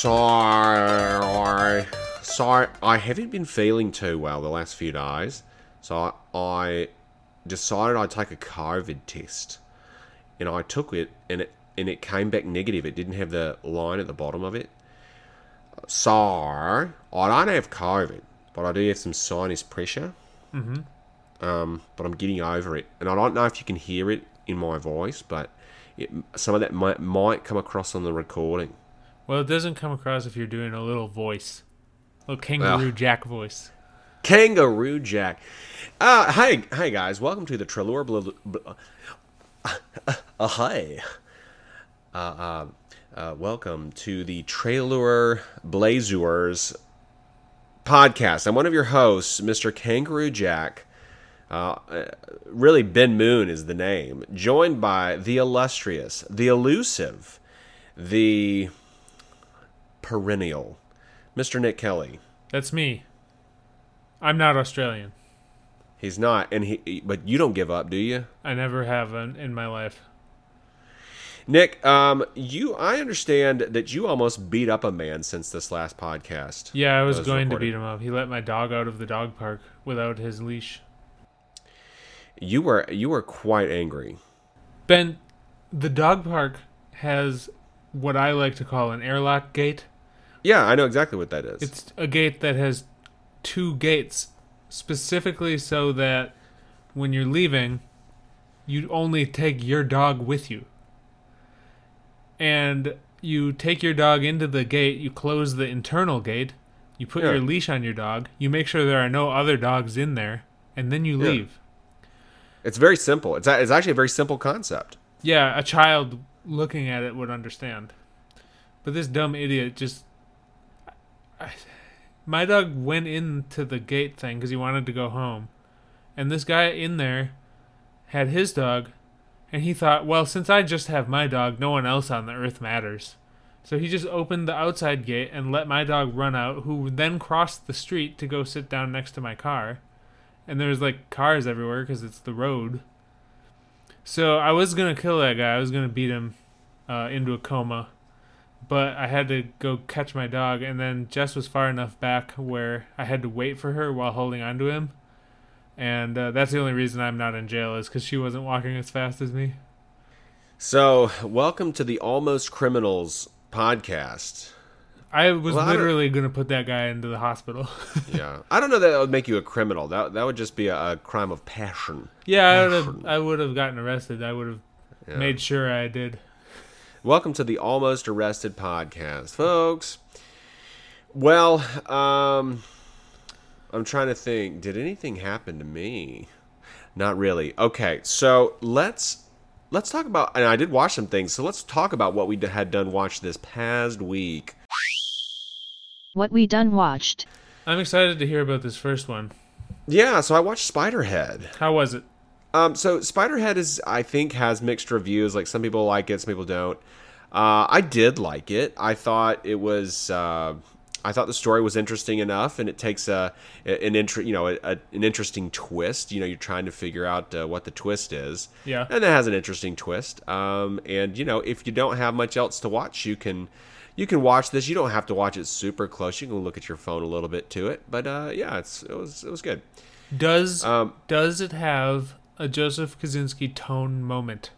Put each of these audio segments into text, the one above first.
Sorry. Sorry. I haven't been feeling too well the last few days. So I, I decided I'd take a COVID test. And I took it and it and it came back negative. It didn't have the line at the bottom of it. So I don't have COVID, but I do have some sinus pressure. Mm-hmm. Um, but I'm getting over it, and I don't know if you can hear it in my voice, but it, some of that might might come across on the recording. Well, it doesn't come across if you're doing a little voice, a little kangaroo Well. jack voice. Kangaroo Jack. Uh, hey, hey guys, welcome to the Trelor. Bl- bl- uh, hi. Uh, uh, uh, welcome to the Trailer Blazers podcast. I'm one of your hosts, Mr. Kangaroo Jack. Uh, uh, really, Ben Moon is the name. Joined by the illustrious, the elusive, the perennial, Mr. Nick Kelly. That's me. I'm not Australian. He's not, and he. But you don't give up, do you? I never have in, in my life. Nick, um, you I understand that you almost beat up a man since this last podcast. Yeah, I was, was going recorded. to beat him up. He let my dog out of the dog park without his leash. You were you were quite angry. Ben, the dog park has what I like to call an airlock gate. Yeah, I know exactly what that is. It's a gate that has two gates specifically so that when you're leaving, you only take your dog with you. And you take your dog into the gate, you close the internal gate, you put Yeah. your leash on your dog, you make sure there are no other dogs in there, and then you Yeah. leave. It's very simple. It's a- it's actually a very simple concept. Yeah, a child looking at it would understand. But this dumb idiot just. My dog went into the gate thing because he wanted to go home. And this guy in there had his dog. And he thought, well, since I just have my dog, no one else on the earth matters. So he just opened the outside gate and let my dog run out, who then crossed the street to go sit down next to my car. And there's like cars everywhere because it's the road. So I was gonna kill that guy. I was gonna beat him uh, into a coma, but I had to go catch my dog. And then Jess was far enough back where I had to wait for her while holding onto him. And uh, that's the only reason I'm not in jail is because she wasn't walking as fast as me. So, welcome to the Almost Criminals podcast. I was Well, literally gonna put that guy into the hospital. Yeah, I don't know that that would make you a criminal. That that would just be a, a crime of passion. yeah, I would have. I would have gotten arrested. I would have Yeah. made sure I did. Welcome to the Almost Arrested podcast, folks. Well, um, I'm trying to think. Did anything happen to me? Not really. Okay, so let's let's talk about. And I did watch some things. So let's talk about what we had done watch this past week. What we done watched. I'm excited to hear about this first one. Yeah, so I watched Spiderhead. How was it? Um, so Spiderhead is, I think, has mixed reviews. Like some people like it, some people don't. Uh, I did like it. I thought it was. Uh, I thought the story was interesting enough, and it takes a an inter, you know, a, a, an interesting twist. You know, you're trying to figure out uh, what the twist is. Yeah. and that has an interesting twist. Um, and you know, if you don't have much else to watch, you can. You can watch this. You don't have to watch it super close. You can look at your phone a little bit to it, but uh, yeah, it's it was it was good. Does Um, does it have a Joseph Kosinski tone moment?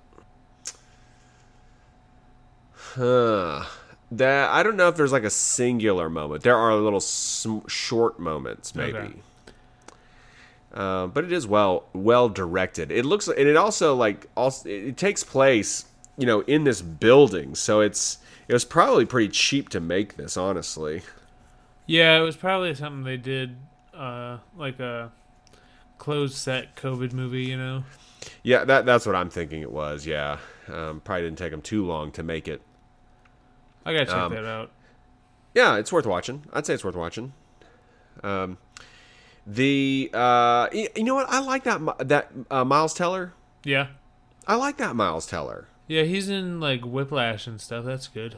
Huh. That I don't know if there's like a singular moment. There are little sm- short moments, maybe. Okay. Uh, but it is well well directed. It looks and it also like also it takes place you know in this building, so it's it was probably pretty cheap to make this, honestly. Yeah, it was probably something they did, uh, like a closed set COVID movie. You know. Yeah, that that's what I'm thinking it was. Yeah, um, probably didn't take them too long to make it. I gotta check Um, that out. Yeah, it's worth watching. I'd say it's worth watching. Um, the uh, you know what? I like that that uh, Miles Teller. Yeah, I like that Miles Teller yeah, he's in like Whiplash and stuff. That's good.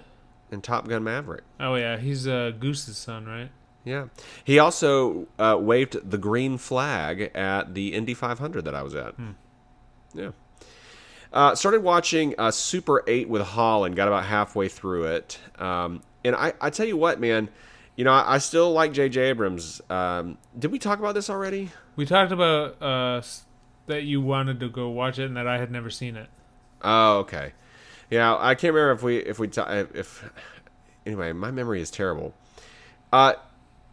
And Top Gun Maverick. Oh yeah, he's uh, Goose's son, right? Yeah, he also uh, waved the green flag at the Indy 500 that I was at. Yeah. Uh, started watching uh, Super 8 with Holland. Got about halfway through it. Um, and I, I tell you what, man, you know, I, I still like J.J. Abrams. Um, did we talk about this already? We talked about uh, that you wanted to go watch it and that I had never seen it. Oh, okay. Yeah, I can't remember if we if we ta- if anyway, my memory is terrible. Uh,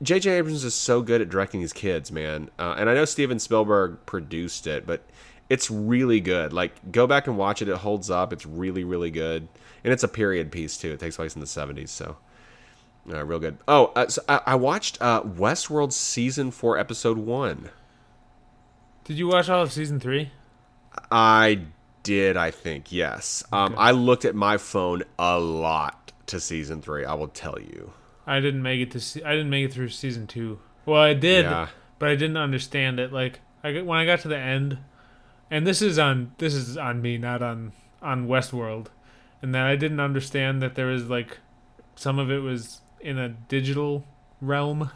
J.J. Abrams is so good at directing these kids, man. Uh, and I know Steven Spielberg produced it, but it's really good. Like, go back and watch it; it holds up. It's really, really good, and it's a period piece too. It takes place in the '70s, so uh, real good. Oh, uh, so I, I watched uh, Westworld season four, episode one. Did you watch all of season three? I did, I think, yes. Um, I looked at my phone a lot to season three. I will tell you. I didn't make it to. Se- I didn't make it through season two. Well, I did, Yeah. but I didn't understand it. Like, I when I got to the end, and this is on this is on me, not on on Westworld, and that I didn't understand that there was like some of it was in a digital realm.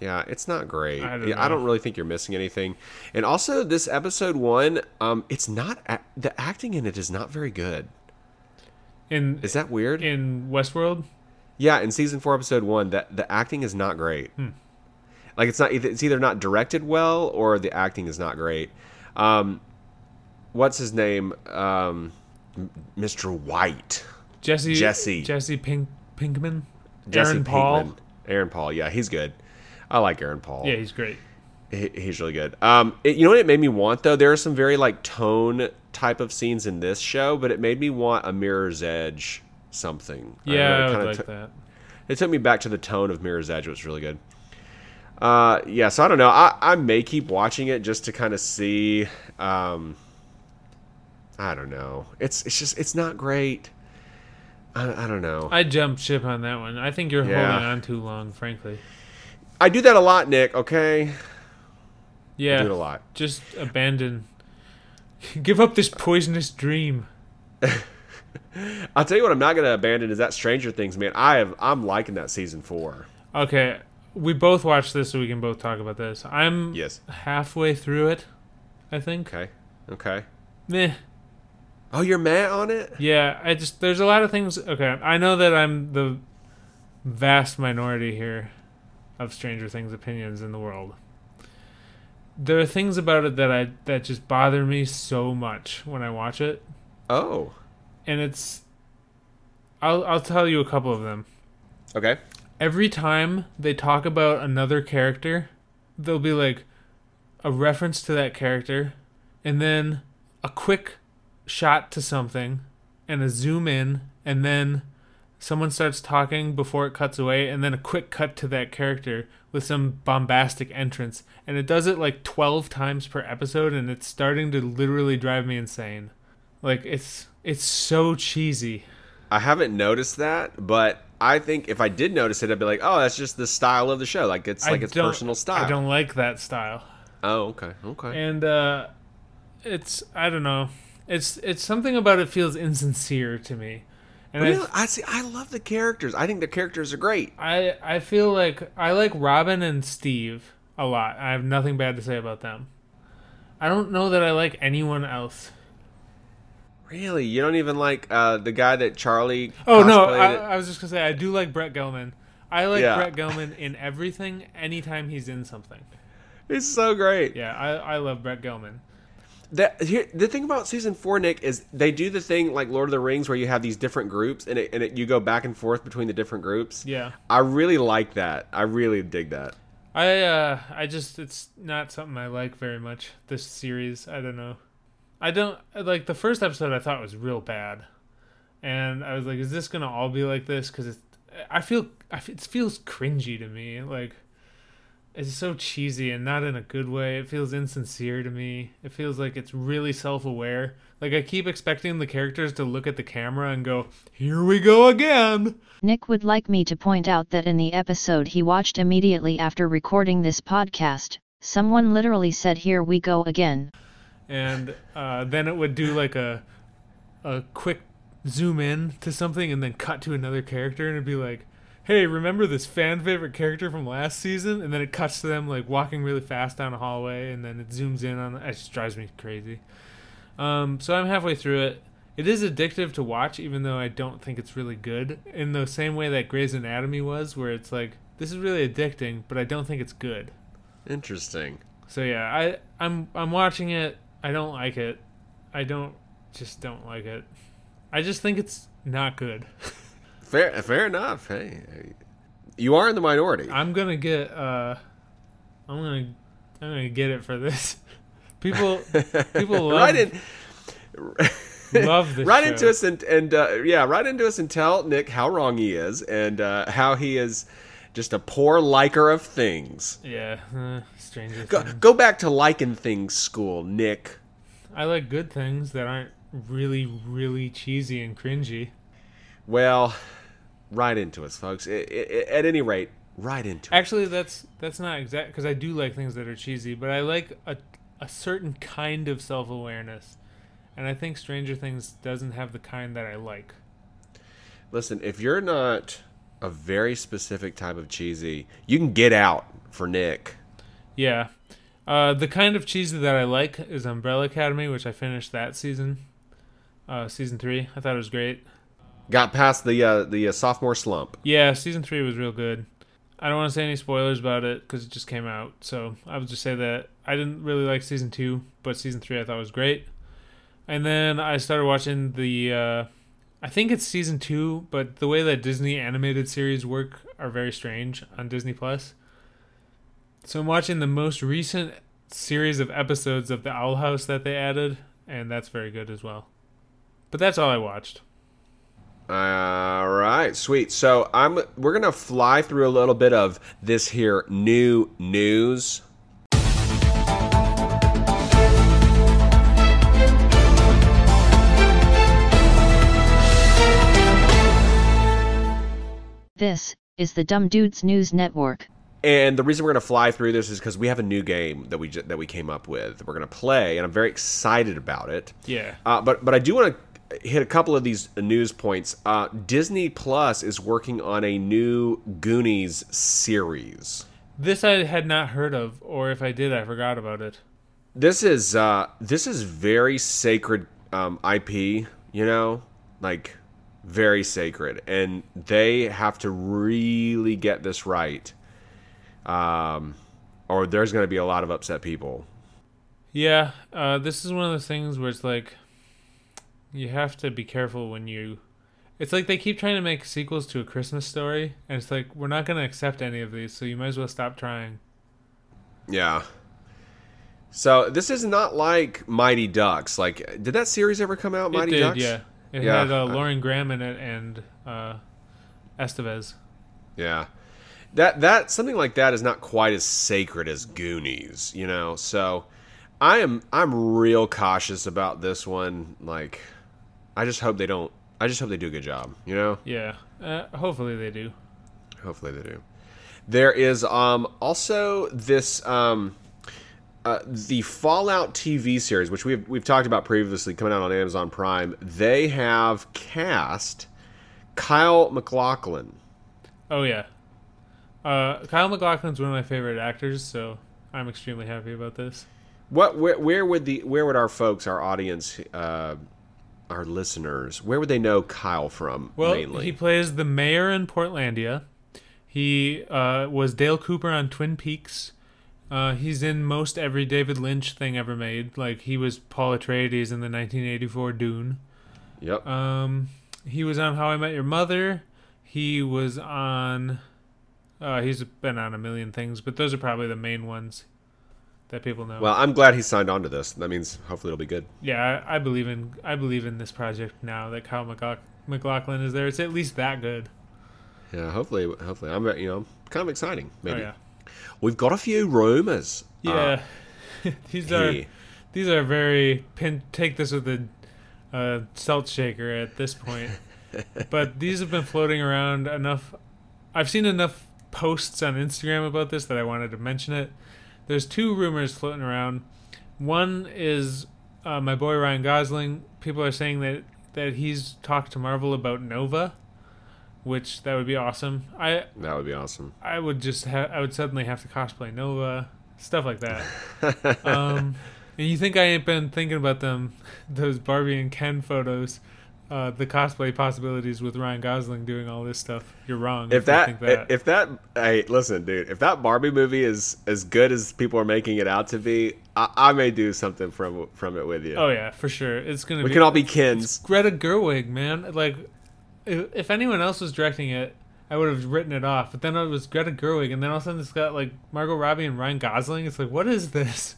Yeah, it's not great. I I don't don't, I don't really think you're missing anything. And also, this episode one, um, it's not the acting in it is not very good. In Is that weird? in Westworld, yeah, in season four, episode one, that the acting is not great. Hmm. Like it's not. either- It's either not directed well or the acting is not great. Um, what's his name? Um, Mr. White. Jesse Jesse. Jesse Pink Pinkman, Jesse Aaron Paul. Pinkman. Aaron Paul. Yeah, he's good. I like Aaron Paul. Yeah, he's great. He- he's really good. Um, it, you know what it made me want though? There are some very like tone type of scenes in this show, but it made me want a Mirror's Edge something. I Yeah, I would like took- that. It took me back to the tone of Mirror's Edge, which was really good. Uh, yeah, so I don't know. I, I may keep watching it just to kind of see. Um, I don't know. It's it's just it's not great. I, I don't know. I jumped ship on that one. I think you're Yeah. holding on too long, frankly. I do that a lot, Nick. Okay, Yeah. I do it a lot. just abandon. Give up this poisonous dream. I'll tell you what. I'm not gonna abandon is that Stranger Things, man. I have I'm liking that season four. Okay, we both watched this, so we can both talk about this. I'm Yes. halfway through it. I think. Okay. Okay. Meh. Oh, you're mad on it? Yeah, I just there's a lot of things. Okay, I know that I'm the vast minority here of Stranger Things opinions in the world. There are things about it that I that just bother me so much when I watch it, Oh. And it's. I'll I'll tell you a couple of them. Okay. Every time they talk about another character, there'll be like a reference to that character, and then a quick shot to something, and a zoom in, and then someone starts talking before it cuts away, and then a quick cut to that character with some bombastic entrance, and it does it like 12 times per episode, and it's starting to literally drive me insane. Like it's it's so cheesy. I haven't noticed that, but I think if I did notice it, I'd be like, "Oh, that's just the style of the show. Like it's like its personal style." I don't like that style. Oh, okay. Okay. and uh it's i don't know it's it's something about it feels insincere to me and Really? I see. I love the characters. I think the characters are great. I, I i feel like i like robin and steve a lot i have nothing bad to say about them i don't know that i like anyone else Really, you don't even like uh, the guy that Charlie. oh no I. I was just gonna say i do like brett gelman i like Yeah. brett gelman in everything anytime he's in something It's so great. yeah i, I love brett gelman That here, the thing about season four, Nick, is they do the thing like Lord of the Rings, where you have these different groups, and it, and it, you go back and forth between the different groups. yeah I really like that. I really dig that. I uh I just it's not something I like very much this series. I don't know. I don't like the first episode I thought was real bad. And I was like is this to all be like this cuz it's I feel it feels cringy to me. Like it's so cheesy and not in a good way. It feels insincere to me. It feels like it's really self-aware. Like I keep expecting the characters to look at the camera and go, "Here we go again." Nick would like me to point out that in the episode he watched immediately after recording this podcast, someone literally said, Here we go again. And uh, then it would do like a a quick zoom in to something and then cut to another character and it'd be like hey remember this fan favorite character from last season and then it cuts to them like walking really fast down a hallway and then it zooms in on it just drives me crazy um, so i'm halfway through it it is addictive to watch, even though I don't think it's really good. In the same way that Grey's Anatomy was, where it's like this is really addicting, but I don't think it's good. Interesting. So yeah, I I'm I'm watching it. I don't like it. I don't just don't like it. I just think it's not good. Fair, fair enough. Hey, you are in the minority. I'm gonna get uh, I'm gonna I'm gonna get it for this. People people love right in, love this. right show. into us and and uh, yeah, right into us and tell Nick how wrong he is and uh, how he is just a poor liker of things. Yeah, uh, Stranger Go, Things. go back to liking things school, Nick. I like good things that aren't really really cheesy and cringy. Well, right into us, folks. I- I- at any rate, right into it. Actually, that's that's not exact because I do like things that are cheesy, but I like a a certain kind of self awareness, and I think Stranger Things doesn't have the kind that I like. Listen, if you're not a very specific type of cheesy, you can get out for Nick. Yeah, uh, the kind of cheesy that I like is Umbrella Academy, which I finished that season, uh, season three. I thought it was great. Got past the uh, the uh, sophomore slump. Yeah, season three was real good. I don't want to say any spoilers about it because it just came out. So I would just say that I didn't really like season two, but season three I thought was great. And then I started watching the, uh, I think it's season two, but the way that Disney animated series work are very strange on Disney Plus. So I'm watching the most recent series of episodes of the Owl House that they added, and that's very good as well. But that's all I watched. All right, sweet. So I'm we're gonna fly through a little bit of this here new news. This is the Dumb Dudes News Network. And the reason we're going to fly through this is because we have a new game that we ju- that we came up with. We're going to play, and I'm very excited about it. Yeah. Uh, but but I do want to hit a couple of these news points. Uh, Disney Plus is working on a new Goonies series. This I had not heard of, or if I did, I forgot about it. This is uh, this is very sacred um, IP. You know, like very sacred, and they have to really get this right. Um, or there's going to be a lot of upset people. Yeah, uh, this is one of those things where it's like you have to be careful when you. It's like they keep trying to make sequels to a Christmas story, and it's like we're not going to accept any of these, so you might as well stop trying. Yeah. So this is not like Mighty Ducks. Like, did that series ever come out? Mighty did, Ducks. yeah. It Yeah, had uh, Lauren Graham in it and uh, Estevez. Yeah. That that something like that is not quite as sacred as Goonies, you know. So I am I'm real cautious about this one. Like I just hope they don't I just hope they do a good job, you know? Yeah, uh, hopefully they do. Hopefully they do. There is um also this um uh, the Fallout TV series, which we've we've talked about previously, coming out on Amazon Prime. They have cast Kyle MacLachlan. Oh yeah, uh, Kyle MacLachlan's one of my favorite actors, so I'm extremely happy about this. What where, where would the where would our folks, our audience, uh, our listeners, where would they know Kyle from Well, mainly? he plays the mayor in Portlandia. He uh, was Dale Cooper on Twin Peaks. Uh, he's in most every David Lynch thing ever made. Like he was Paul Atreides in the 1984 Dune. yep. Um, he was on How I Met Your Mother. He was on. Uh, he's been on a million things, but those are probably the main ones that people know. well, I'm glad he signed on to this. That means hopefully it'll be good. yeah, I, I believe in I believe in this project now that Kyle McLaugh- MacLachlan is there. It's at least that good. Yeah, hopefully, hopefully, I'm you know kind of exciting. Maybe Oh yeah. We've got a few rumors. Yeah, these are here. these are very pin. Take this with a uh, salt shaker at this point, but these have been floating around enough. I've seen enough posts on Instagram about this that I wanted to mention it. There's two rumors floating around. One is uh, my boy Ryan Gosling. People are saying that that he's talked to Marvel about Nova, which that would be awesome. I that would be awesome. I would just ha- I would suddenly have to cosplay Nova, stuff like that. um, And you think I ain't been thinking about them, those Barbie and Ken photos, uh, the cosplay possibilities with Ryan Gosling doing all this stuff? You're wrong. If you that, that. if that, hey, listen, dude, if that Barbie movie is as good as people are making it out to be, I, I may do something from from it with you. oh yeah, for sure, it's gonna we be. can all be Kens. Greta Gerwig, man. Like, if, if anyone else was directing it, I would have written it off. But then it was Greta Gerwig, and then all of a sudden it's got like Margot Robbie and Ryan Gosling. It's like, what is this? Are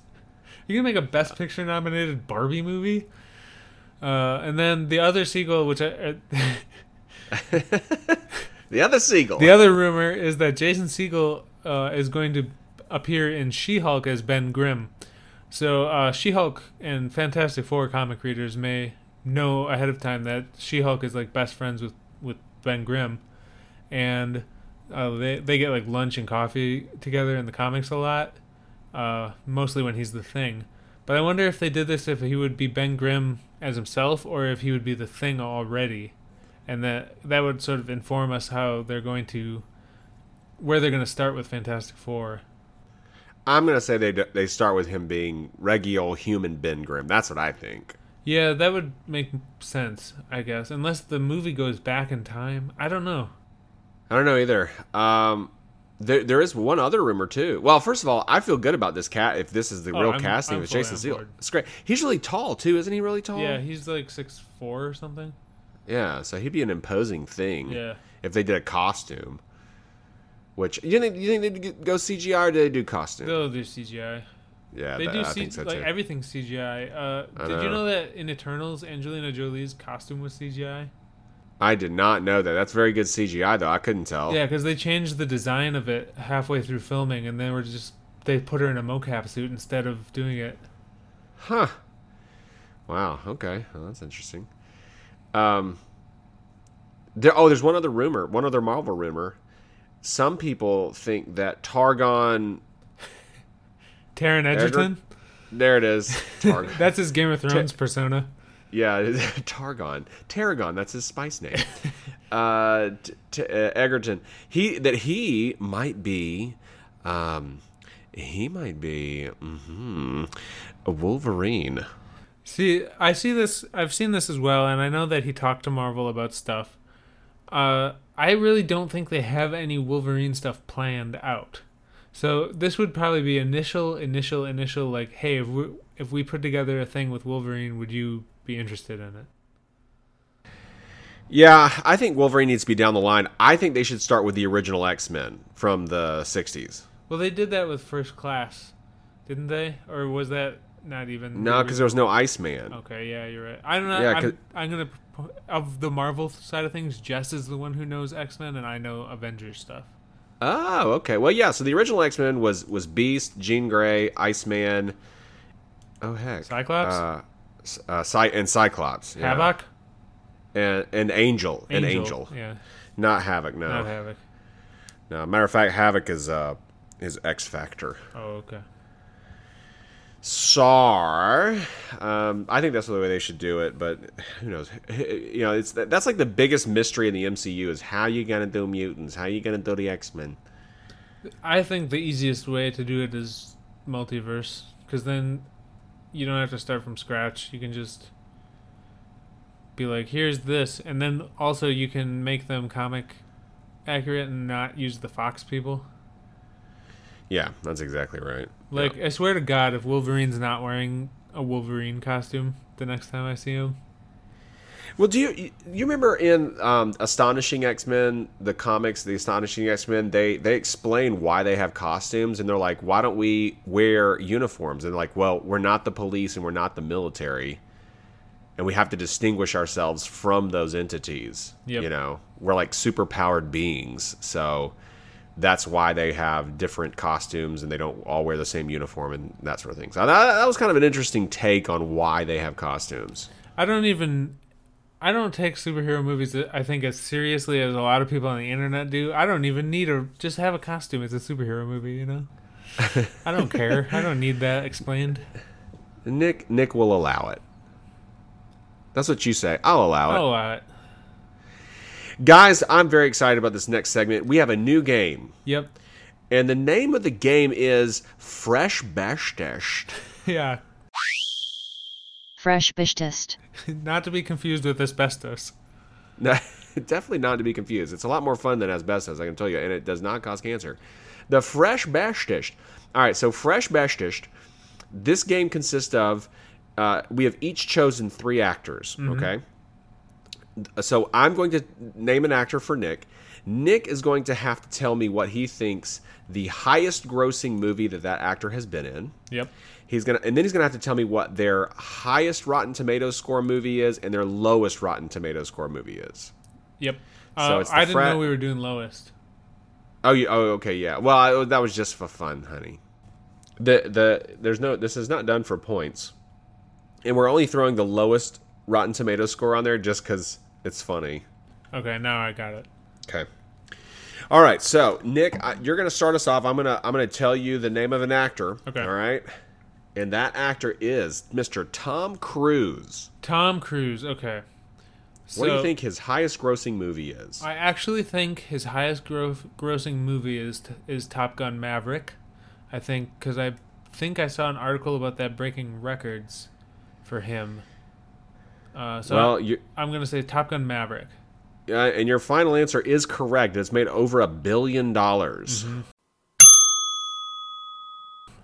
You gonna make a Best Picture nominated Barbie movie? Uh, and then the other sequel, which I, The other sequel. the other rumor is that Jason Segel uh, is going to appear in She-Hulk as Ben Grimm. So uh, She-Hulk and Fantastic Four comic readers may know ahead of time that She-Hulk is like best friends with Ben Grimm, and uh, they they get like lunch and coffee together in the comics a lot, uh, mostly when he's the Thing. But I wonder if they did this if he would be Ben Grimm as himself or if he would be the Thing already, and that that would sort of inform us how they're going to where they're going to start with Fantastic Four. I'm gonna say they they start with him being regular human Ben Grimm. That's what I think. Yeah, that would make sense, I guess. Unless the movie goes back in time. I don't know. I don't know either. Um, there there is one other rumor too. Well, first of all, I feel good about this cat. If this is the Oh, real I'm- casting I'm with Jason on Segel, it's great. He's really tall too, isn't he? Really tall. Yeah, he's like six four or something. Yeah, so he'd be an imposing thing. Yeah. If they did a costume. Which you think you think they'd go CGI or do they do costume? They'll do CGI. Yeah, They that- do I C- so like too. everything's CGI. Uh, did you know. know that in Eternals, Angelina Jolie's costume was CGI? I did not know that. That's very good CGI though. I couldn't tell. Yeah, because they changed the design of it halfway through filming, and they were just they put her in a mocap suit instead of doing it. Huh. Wow. Okay. Well, that's interesting. Um. There. Oh, there's one other rumor. One other Marvel rumor. Some people think that Targon. Taron Egerton. There it is. That's his Game of Thrones persona. yeah, Targon. Tarragon. That's his spice name. uh, t- t- uh, Egerton. He that he might be. Um, he might be mhm, a Wolverine. See, I see this. I've seen this as well, and I know that he talked to Marvel about stuff. Uh, I really don't think they have any Wolverine stuff planned out. So this would probably be initial, initial, initial. Like, hey, if we if we put together a thing with Wolverine, would you be interested in it? Yeah, I think Wolverine needs to be down the line. I think they should start with the original X Men from the '60s. Well, they did that with First Class, didn't they? Or was that not even? No, because there was no Iceman. Okay, yeah, you're right. I don't know. Yeah, I'm, I'm gonna of the Marvel side of things. Jess is the one who knows X Men, and I know Avengers stuff. Oh, okay. Well, yeah. So the original X Men was was Beast, Jean Grey, Iceman. Oh heck, Cyclops? uh, uh, Cy- and Cyclops, yeah. Havoc, and and Angel, and Angel, yeah, not Havoc. No, not Havoc. no. Matter of fact, Havoc is uh is X Factor. Oh, okay. SAR. Um, I think that's the way they should do it, but who knows? You know, it's that's like the biggest mystery in the MCU is how you gonna do mutants, how you gonna do the X Men. I think the easiest way to do it is multiverse, because then you don't have to start from scratch. You can just be like, "Here's this," and then also you can make them comic accurate and not use the Fox people. Yeah, that's exactly right. Like, I swear to God, if Wolverine's not wearing a Wolverine costume the next time I see him, Well, do you you remember in um, Astonishing X Men, the comics, the Astonishing X Men, they they explain why they have costumes, and they're like, why don't we wear uniforms? And they're like, well, we're not the police and we're not the military, and we have to distinguish ourselves from those entities. Yep. You know, we're like super powered beings, so that's why they have different costumes and they don't all wear the same uniform and that sort of thing. So that, that was kind of an interesting take on why they have costumes. I don't even. I don't take superhero movies, uh, I think, as seriously as a lot of people on the internet do. I don't even need a just have a costume. It's a superhero movie, you know. I don't care. I don't need that explained. Nick Nick will allow it. That's what you say. I'll allow it. I'll allow it. Guys, I'm very excited about this next segment. We have a new game. Yep. And the name of the game is Fresh Bestest. Yeah. Fresh Bishtest. Not to be confused with asbestos. No, definitely not to be confused. It's a lot more fun than asbestos, I can tell you, and it does not cause cancer. The Fresh Bestisht. All right, so Fresh Bestisht. This game consists of uh, we have each chosen three actors. Okay, so I'm going to name an actor for Nick. Nick is going to have to tell me what he thinks the highest grossing movie that that actor has been in. Yep. He's gonna, and then he's gonna have to tell me what their highest Rotten Tomatoes score movie is and their lowest Rotten Tomatoes score movie is. Yep. So Uh, it's I didn't frat- know we were doing lowest. Oh, you, oh, okay, yeah. Well, I, that was just for fun, honey. The the there's no this is not done for points, and we're only throwing the lowest Rotten Tomatoes score on there just because it's funny. Okay, now I got it. Okay. All right, so Nick, I, you're gonna start us off. I'm gonna I'm gonna tell you the name of an actor. Okay. All right, and that actor is Mr. Tom Cruise. Tom Cruise. Okay. What do you think his highest grossing movie is? I actually think his highest gro- grossing movie is is Top Gun Maverick. I think because I think I saw an article about that breaking records for him. Uh, so well, you I'm gonna say Top Gun Maverick. uh, and your final answer is correct. It's made over a billion dollars. Mm-hmm.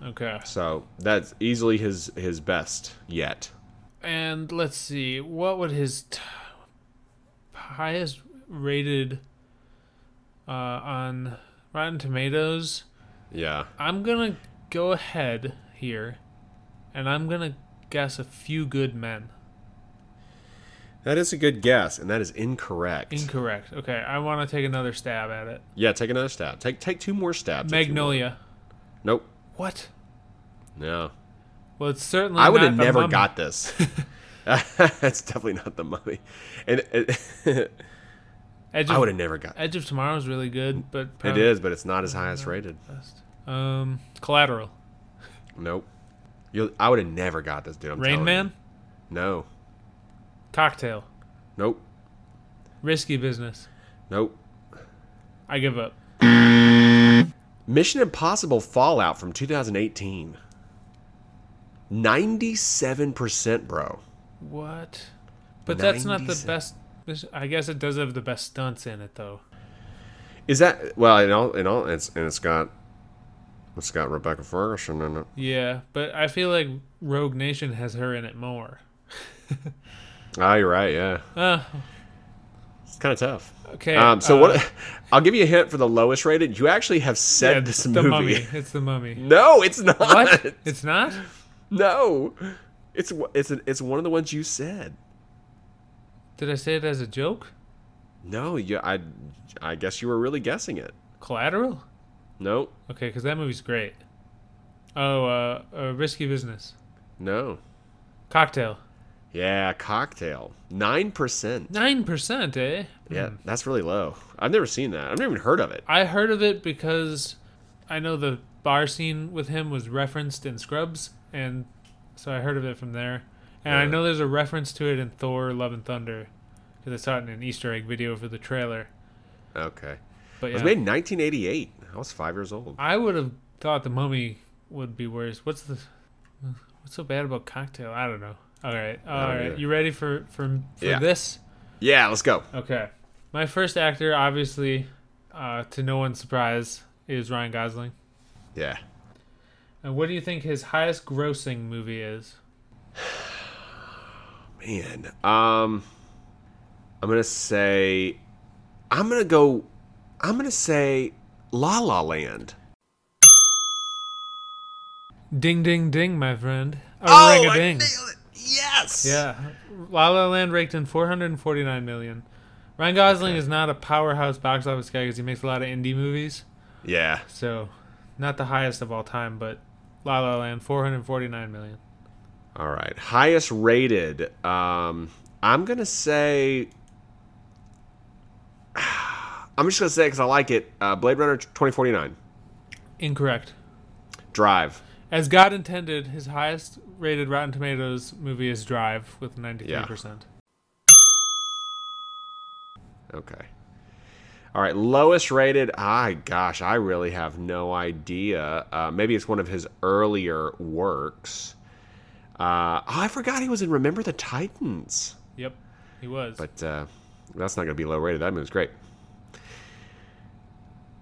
Okay. So that's easily his his best yet. And let's see, what would his t- highest rated uh, on Rotten Tomatoes? Yeah. I'm gonna go ahead here, and I'm gonna guess a few good men. That is a good guess, and that is incorrect. Incorrect. Okay, I want to take another stab at it. yeah, take another stab. Take take two more stabs. Magnolia. Nope. What? No. Well, it's certainly. I would not have The never Mummy. got this. That's definitely not the mummy. And it, Edge I of, would have never got. Edge of Tomorrow is really good, but It is, but it's not his highest rated. best. Um, Collateral. Nope. You, I would have never got this, dude. I'm Rain Man. you. No. Cocktail. Nope. Risky Business. Nope. I give up. Mission Impossible Fallout from 2018. 97%, bro. What? But that's not the best. I guess it does have the best stunts in it, though. Is that well? In all, in all, it's and it's got it's got Rebecca Ferguson in it. Yeah, but I feel like Rogue Nation has her in it more. Ah, you're right. Yeah, Uh, it's kind of tough. okay. Um, so uh, what? I'll give you a hint for the lowest rated. You actually have said yeah, this the movie. mummy. It's the mummy. No, it's not. What? It's not. No, it's it's it's one of the ones you said. Did I say it as a joke? No, you. I I guess you were really guessing it. Collateral. No, Okay, because that movie's great. Oh, uh, uh, Risky Business. no. Cocktail. Yeah, cocktail. Nine percent. Nine percent, eh? Yeah, that's really low. I've never seen that. I've never even heard of it. I heard of it because I know the bar scene with him was referenced in Scrubs, and so I heard of it from there. And I know there's a reference to it in Thor: Love and Thunder because I saw it in an Easter egg video for the trailer. Okay. But It was yeah, made in 1988. I was five years old. I would have thought the Mummy would be worse. What's the what's so bad about Cocktail? I don't know. All right, all either. You ready for for for Yeah. this? Yeah, let's go. Okay. My first actor, obviously, uh, to no one's surprise, is Ryan Gosling. Yeah. And what do you think his highest grossing movie is? Man. Um I'm going to say I'm going to go I'm going to say La La Land. Ding ding ding, my friend. Oh, ring a I ding. nailed it. Yes. Yeah. La La Land raked in 449 million. Ryan Gosling is not a powerhouse box office guy because he makes a lot of indie movies. Yeah. So, not the highest of all time, but La La Land, 449 million. All right. Highest rated. Um I'm going to say I'm just going to say cuz I like it. Uh, Blade Runner 2049. Incorrect. Drive. As God intended, his highest rated Rotten Tomatoes movie is Drive with 93%. Okay. All right, lowest rated. I gosh, I really have no idea. Uh, maybe it's one of his earlier works. Uh, oh, I forgot he was in Remember the Titans. Yep, he was. But uh, that's not going to be low rated. That movie's great.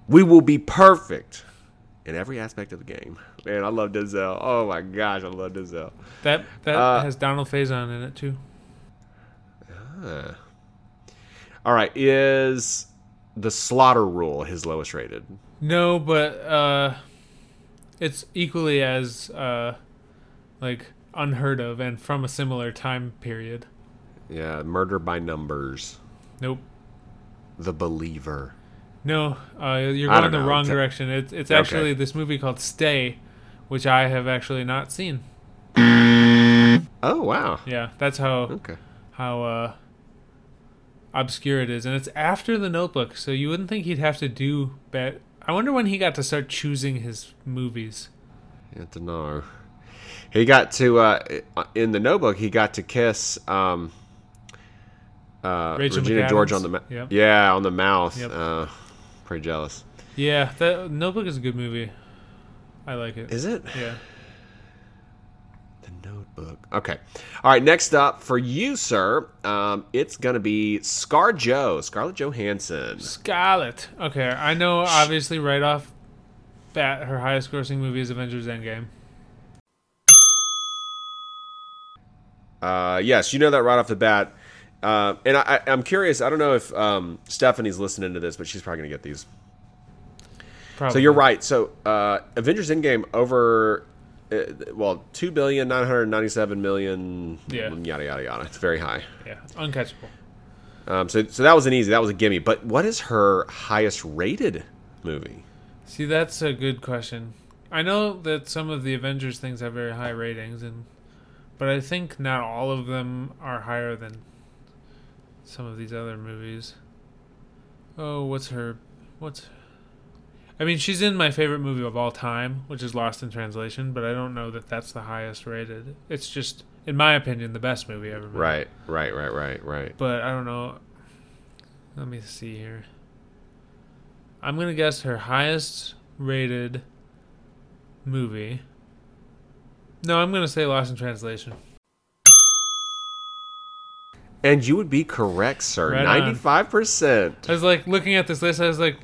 We will be perfect in every aspect of the game. Man, I love Denzel. Oh my gosh, I love Denzel. that that uh, has Donald Faison in it too. Huh. All right, is the Slaughter Rule his lowest rated? No, but uh, it's equally as uh, like unheard of and from a similar time period. Yeah, Murder by Numbers, Nope. The Believer. No, uh, you're going the wrong direction. It's it's Okay. actually this movie called Stay, which I have actually not seen. Oh wow. Yeah, that's how Okay. how uh, obscure it is, and it's after The Notebook, so you wouldn't think he'd have to do bad. I wonder when he got to start choosing his movies. Have to know. He got to uh, in the Notebook. He got to kiss um, uh, Regina George on the mouth. Yep. Yeah, on the mouth. Yep. Uh, pretty jealous. Yeah, that Notebook is a good movie. I like it. Is it yeah. the Notebook? Okay. All right. Next up for you, sir. Um, it's gonna be Scar Joe, Scarlett Johansson. Scarlett. Okay, I know obviously right off bat her highest grossing movie is Avengers Endgame. Uh, yes, you know that right off the bat. Uh, and I, I, I'm curious. I don't know if um, Stephanie's listening to this, but she's probably gonna get these. Probably. So you're right. So uh, Avengers Endgame over, uh, well, two billion nine hundred ninety-seven million. Yeah. Yada yada yada. It's very high. Yeah, uncatchable. Um, so so that was an easy. That was a gimme. But what is her highest rated movie? See, that's a good question. I know that some of the Avengers things have very high ratings, and but I think not all of them are higher than some of these other movies. Oh, what's her? What's? I mean, she's in my favorite movie of all time, which is Lost in Translation, but I don't know that that's the highest rated. It's just, in my opinion, the best movie ever made. Right, right, right, right, right. But I don't know. Let me see here. I'm gonna guess her highest rated movie. No, I'm gonna say Lost in Translation. And you would be correct, sir. Ninety-five percent. I was like looking at this list. I was like,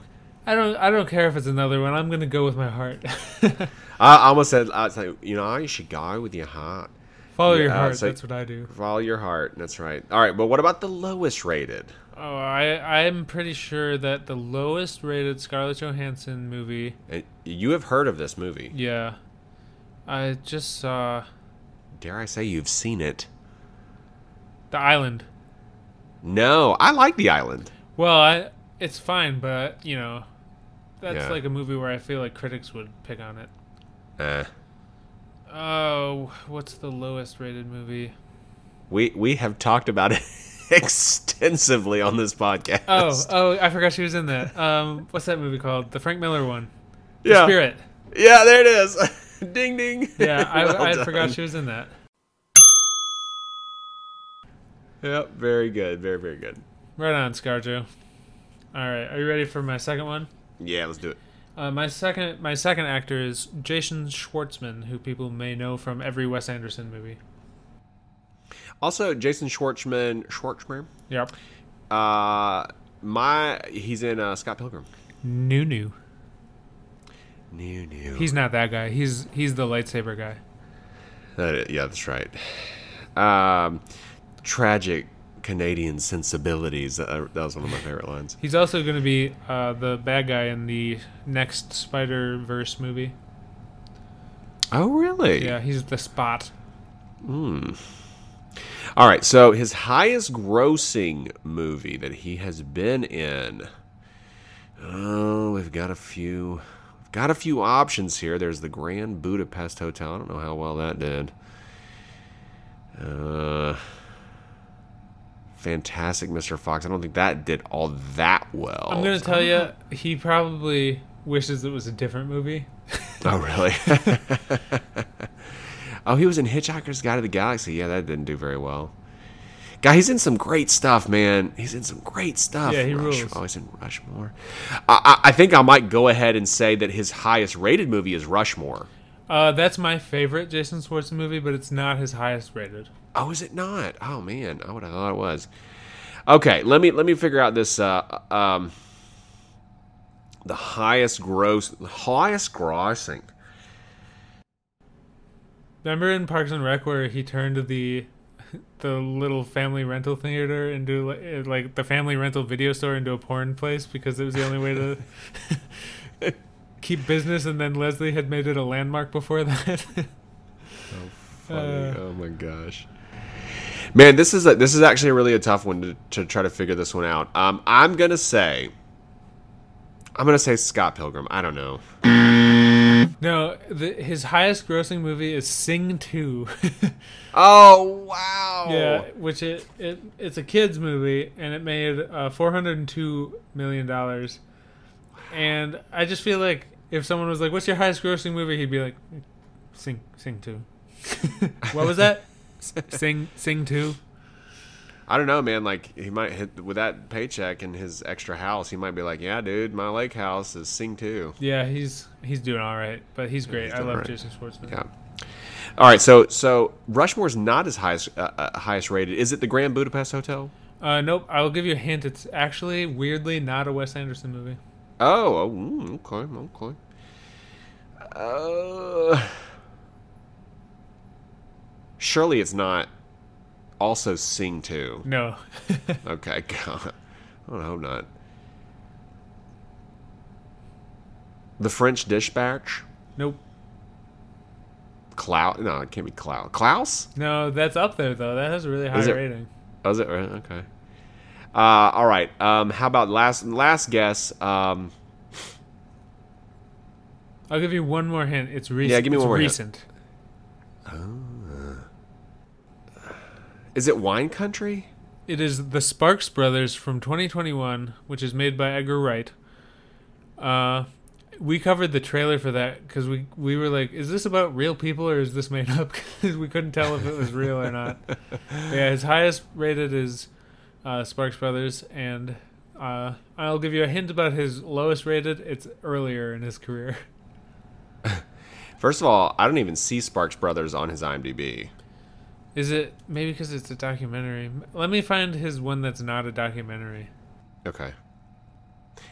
I don't, I don't care if it's another one. I'm gonna go with my heart. I almost said, I was like, you know, you should go with your heart. Follow your heart. like- that's what I do. Follow your heart. That's right. All right, but what about the lowest rated? Oh, I, I'm pretty sure that the lowest rated Scarlett Johansson movie. And you have heard of this movie. Yeah, I just saw Dare I say you've seen it? The Island. No, I like The Island. Well, I it's fine, but you know, that's Yeah. like a movie where I feel like critics would pick on it. Eh. Oh, what's the lowest rated movie? We we have talked about it extensively on this podcast. Oh, oh, I forgot she was in that. Um, what's that movie called? The Frank Miller one. The yeah, Spirit. yeah, there it is. ding ding. Yeah, I, Well I forgot she was in that. Yep, very good, very very good. Right on, ScarJo. All right, are you ready for my second one? Yeah, let's do it. Uh, my second, my second actor is Jason Schwartzman, who people may know from every Wes Anderson movie. Also, Jason Schwartzman, Schwartzman. Yep. Uh, my he's in uh, Scott Pilgrim. New, new. New, new. He's not that guy. He's he's the lightsaber guy. That, yeah, that's right. Um, tragic Canadian sensibilities. Uh, that was one of my favorite lines. He's also going to be uh, the bad guy in the next Spider Verse movie. Oh, really? Yeah, he's the Spot. Hmm. All right. So his highest grossing movie that he has been in. Oh, we've got a few. We've got a few options here. There's the Grand Budapest Hotel. I don't know how well that did. Uh, Fantastic Mr. Fox. I don't think that did all that well. I'm going to tell you, he probably wishes it was a different movie. Oh, really? oh, he was in Hitchhiker's Guide to the Galaxy. Yeah, that didn't do very well. Guy, he's in some great stuff, man. He's in some great stuff. Yeah, he Rush- rules. Oh, he's in Rushmore. I, I, I think I might go ahead and say that his highest rated movie is Rushmore. Uh, that's my favorite Jason Schwartzman movie, but it's not his highest rated. Oh, is it not? Oh man, I would have thought it was. Okay, let me let me figure out this. Uh, um, the highest gross, highest grossing. Remember in Parks and Rec where he turned the the little family rental theater into like, eh, like the family rental video store into a porn place because it was the only way to keep business, and then Leslie had made it a landmark before that. oh, Funny. Uh, oh my gosh. Man, this is a, this is actually really a tough one to, to try to figure this one out. Um, I'm gonna say, I'm gonna say Scott Pilgrim. I don't know. no, the, his highest grossing movie is Sing Two. Oh wow! Yeah, which it, it it's a kids movie and it made uh, 402 million dollars. And I just feel like if someone was like, "What's your highest grossing movie?" he'd be like, "Sing Sing 2." what was that? Sing Sing too. I don't know, man. Like he might hit with that paycheck and his extra house. He might be like, "Yeah, dude, my lake house is Sing too." Yeah, he's he's doing all right, but he's great. he's I love right. Jason Schwartzman. Yeah. All right, so so Rushmore's not as highest uh, uh, highest rated. Is it the Grand Budapest Hotel? Uh, nope. I will give you a hint. It's actually weirdly not a Wes Anderson movie. Oh, oh mm, okay, okay. Uh, surely it's not also Sing 2. No. Okay, God. I hope not. The French Dispatch? nope. Klaus? No, it can't be Klaus. Klaus? No, that's up there though. That has a really high it- rating. Oh, is it right? Okay. Uh, all right. Um, how about last last guess? Um, I'll give you one more hint. It's recent. Yeah, give me one more hint. recent. Is it Wine Country? It is the Sparks Brothers from 2021, which is made by Edgar Wright. Uh, we covered the trailer for that because we we were like, is this about real people or is this made up? Because we couldn't tell if it was real or not. But yeah, his highest rated is uh, Sparks Brothers, and uh, I'll give you a hint about his lowest rated. It's earlier in his career. First of all, I don't even see Sparks Brothers on his IMDb. Is it maybe because it's a documentary? Let me find his one that's not a documentary. Okay.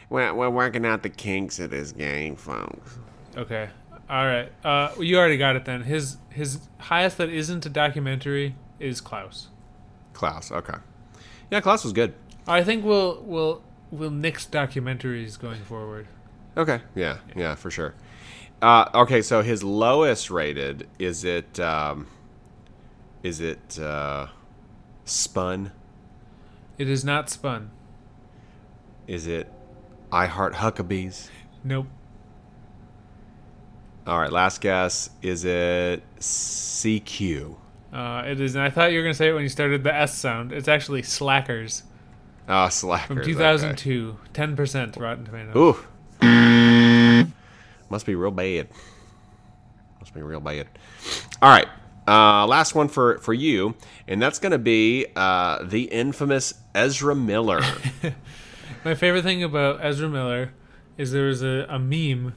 We're, we're working out the kinks of this game, folks. Okay. All right. Uh, you already got it then. His his highest that isn't a documentary is Klaus. Klaus. Okay. Yeah, Klaus was good. I think we'll we'll we'll nix documentaries going forward. Okay. Yeah. Yeah, for sure. Uh, okay, so his lowest rated is it? Um, is it uh, Spun? It is not spun. Is it I Heart Huckabees? Nope. All right, last guess. Is it CQ? Uh, it is. And I thought you were gonna say it when you started the S sound. It's actually Slackers Oh, Slackers. from okay. 2002. Ten percent Rotten Tomatoes. Ooh. Must be real bad. Must be real bad. All right. Uh, last one for, for you, and that's going to be uh, the infamous Ezra Miller. My favorite thing about Ezra Miller is there was a, a meme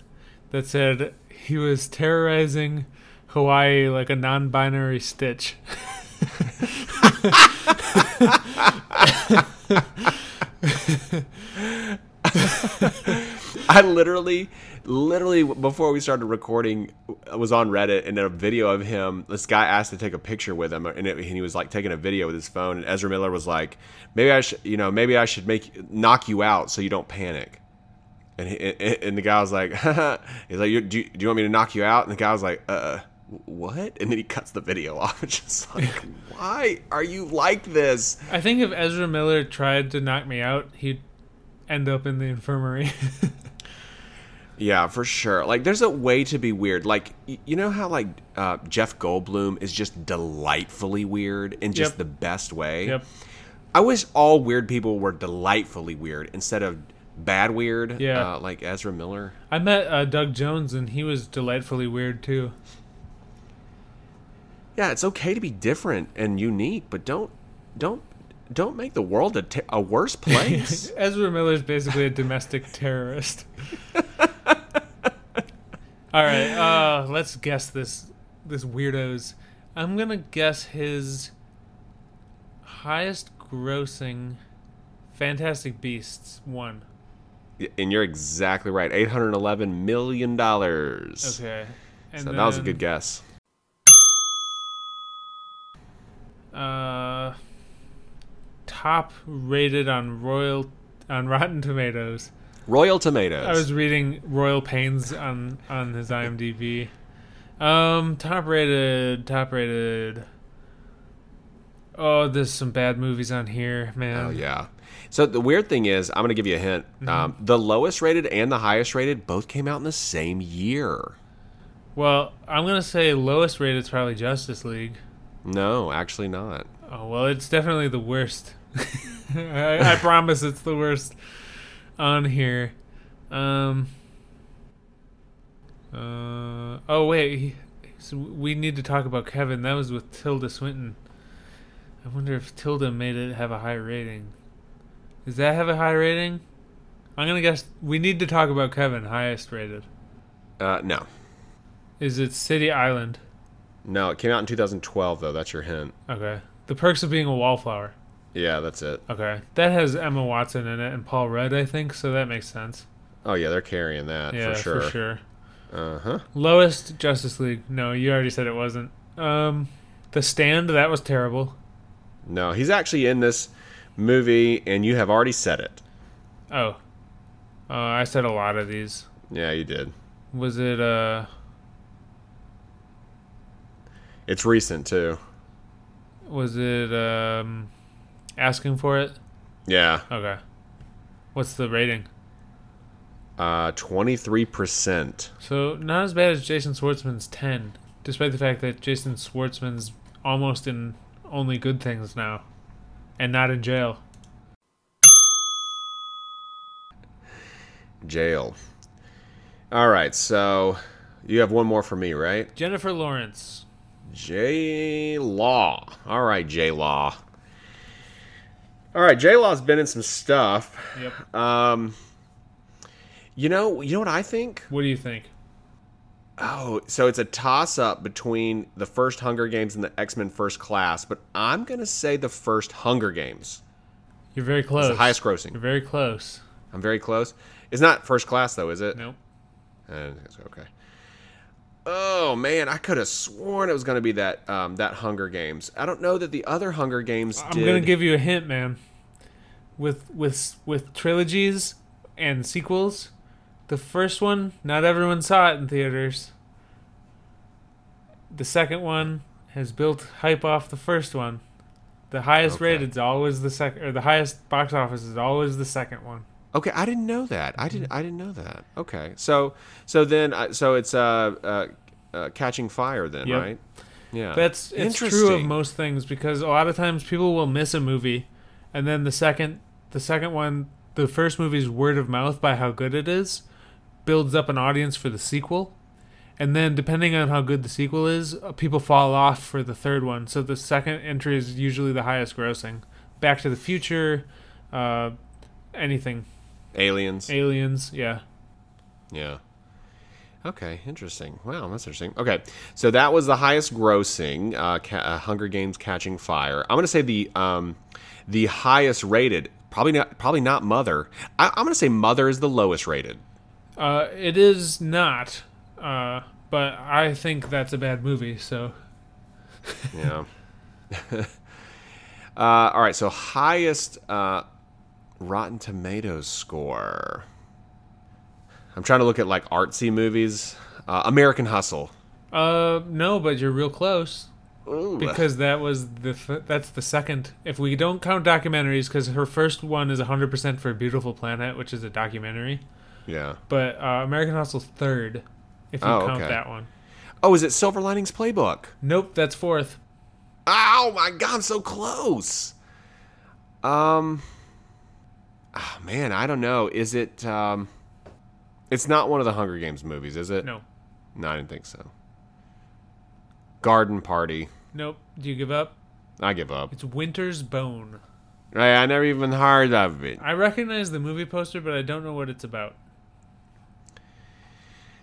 that said he was terrorizing Hawaii like a non-binary Stitch. I literally, literally, before we started recording, I was on Reddit and a video of him. This guy asked to take a picture with him, and, it, and he was like taking a video with his phone. And Ezra Miller was like, "Maybe I should, you know, maybe I should make knock you out so you don't panic." And he, and- the guy was like, "He's like, do, you, do you want me to knock you out?" And the guy was like, "Uh, what?" And then he cuts the video off. It's just like, why are you like this? I think if Ezra Miller tried to knock me out, he'd end up in the infirmary. Yeah, for sure. Like, there's a way to be weird. Like, you know how like uh, Jeff Goldblum is just delightfully weird in just Yep. the best way. yep. I wish all weird people were delightfully weird instead of bad weird. Yeah. uh, like Ezra Miller. I met uh, Doug Jones and he was delightfully weird too. Yeah, it's okay to be different and unique, but don't don't don't make the world a, a worse place. Ezra Miller's basically a domestic terrorist. All right, uh, let's guess this this weirdo's. I'm gonna guess his highest grossing Fantastic Beasts one. and you're exactly right. Eight hundred eleven million dollars. Okay. And So that was a good guess. Uh, top rated on Royal on Rotten Tomatoes. Royal Tomatoes. I was reading Royal Pains on on his IMDb. Um, top rated, top rated. Oh, there's some bad movies on here, man. Oh yeah. So the weird thing is, I'm gonna give you a hint. Mm-hmm. Um, the lowest rated and the highest rated both came out in the same year. Well, I'm gonna say lowest rated is probably Justice League. No, actually not. Oh well, it's definitely the worst. I, I promise it's the worst on here. Um. Uh. Oh wait. he- So we need to talk about Kevin. That was with Tilda Swinton. I wonder if Tilda made it have a high rating. Does that have a high rating? I'm gonna guess we need to talk about Kevin, highest rated. Uh, no, Is it City Island? no. It came out in 2012 though. That's your hint. Okay. The Perks of Being a Wallflower. Yeah, that's it. Okay. That has Emma Watson in it and Paul Rudd, I think, so that makes sense. Oh yeah, they're carrying that Yeah, for sure. for sure. Uh huh. Lowest Justice League. No, you already said it wasn't. Um, The Stand. That was terrible. No, he's actually in this movie, and you have already said it. Oh, uh, I said a lot of these. Yeah, you did. Was it? Uh, It's recent too. was it? Um, asking for it. Yeah, Okay. What's the rating? uh, 23 percent. So not as bad as Jason Schwartzman's ten, despite the fact that Jason Schwartzman's almost in only good things now, and not in jail. Jail. All right, so you have one more for me, right? Jennifer Lawrence. J Law. All right, J Law. All right, J Law's been in some stuff. Yep. Um, you know, you know what I think? What do you think? Oh, so it's a toss up between the first Hunger Games and the X Men First Class, but I'm gonna say the first Hunger Games. You're very It's close. the highest You're grossing. very close. I'm very close. It's not First Class though, is it? Nope. Uh, okay. Oh man, I could have sworn it was going to be that um, that Hunger Games. I don't know that the other Hunger Games I'm did. gonna give you a hint, man. With with with trilogies and sequels, the first one, not everyone saw it in theaters. The second one has built hype off the first one. The highest Okay. rated is always the second, or the highest box office is always the second one. Okay, I didn't know that. I didn't. I didn't know that. Okay, so so then uh, so it's uh, uh, uh catching fire then, Yep. right? Yeah, That's it's true of most things because a lot of times people will miss a movie, and then the second the second one, the first movie's word of mouth by how good it is, builds up an audience for the sequel, and then depending on how good the sequel is, uh, people fall off for the third one. So the second entry is usually the highest grossing. Back to the Future, uh, anything, aliens. Aliens, yeah. Yeah. Okay, interesting. Wow, that's interesting. Okay, so that was the highest grossing uh, ca- uh, Hunger Games Catching Fire. I'm gonna say the um, the highest rated. Probably not. Probably not Mother. I, I'm gonna say Mother is the lowest rated. Uh, it is not, uh, but I think that's a bad movie. So Yeah. uh, all right. So highest uh, Rotten Tomatoes score. I'm trying to look at like artsy movies. Uh, American Hustle. Uh, no, but you're real close Ooh. because that was the f- that's the second. If we don't count documentaries, because her first one is 100% for Beautiful Planet, which is a documentary, yeah. but uh, American Hustle's third. If you Oh, count okay. that one. Oh, is it Silver Linings Playbook? Nope, that's fourth. Oh my god, I'm so close. Um oh, man, I don't know. Is it um It's not one of the Hunger Games movies, is it? No, No, I didn't think so. Garden Party. nope. Do you give up? I give up. It's Winter's Bone. I, I never even heard of it. I recognize the movie poster, but I don't know what it's about.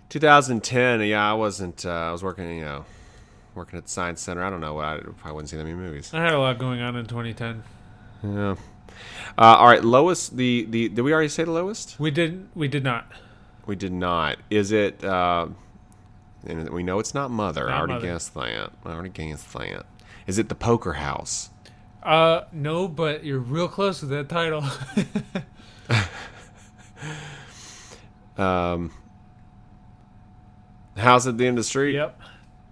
2010. Yeah, I wasn't. Uh, I was working. You know, working at the Science Center. I don't know. What I probably wouldn't see that many movies. I had a lot going on in 2010. Yeah. Uh, all right, lowest. The the did we already say the lowest? We did. We did not. We did not. Is it? Uh, and we know it's not Mother. I already Mother. guessed that. I already guessed that. Is it the Poker House? Uh, no, but you're real close with that title. Um, House at the end of the street. yep.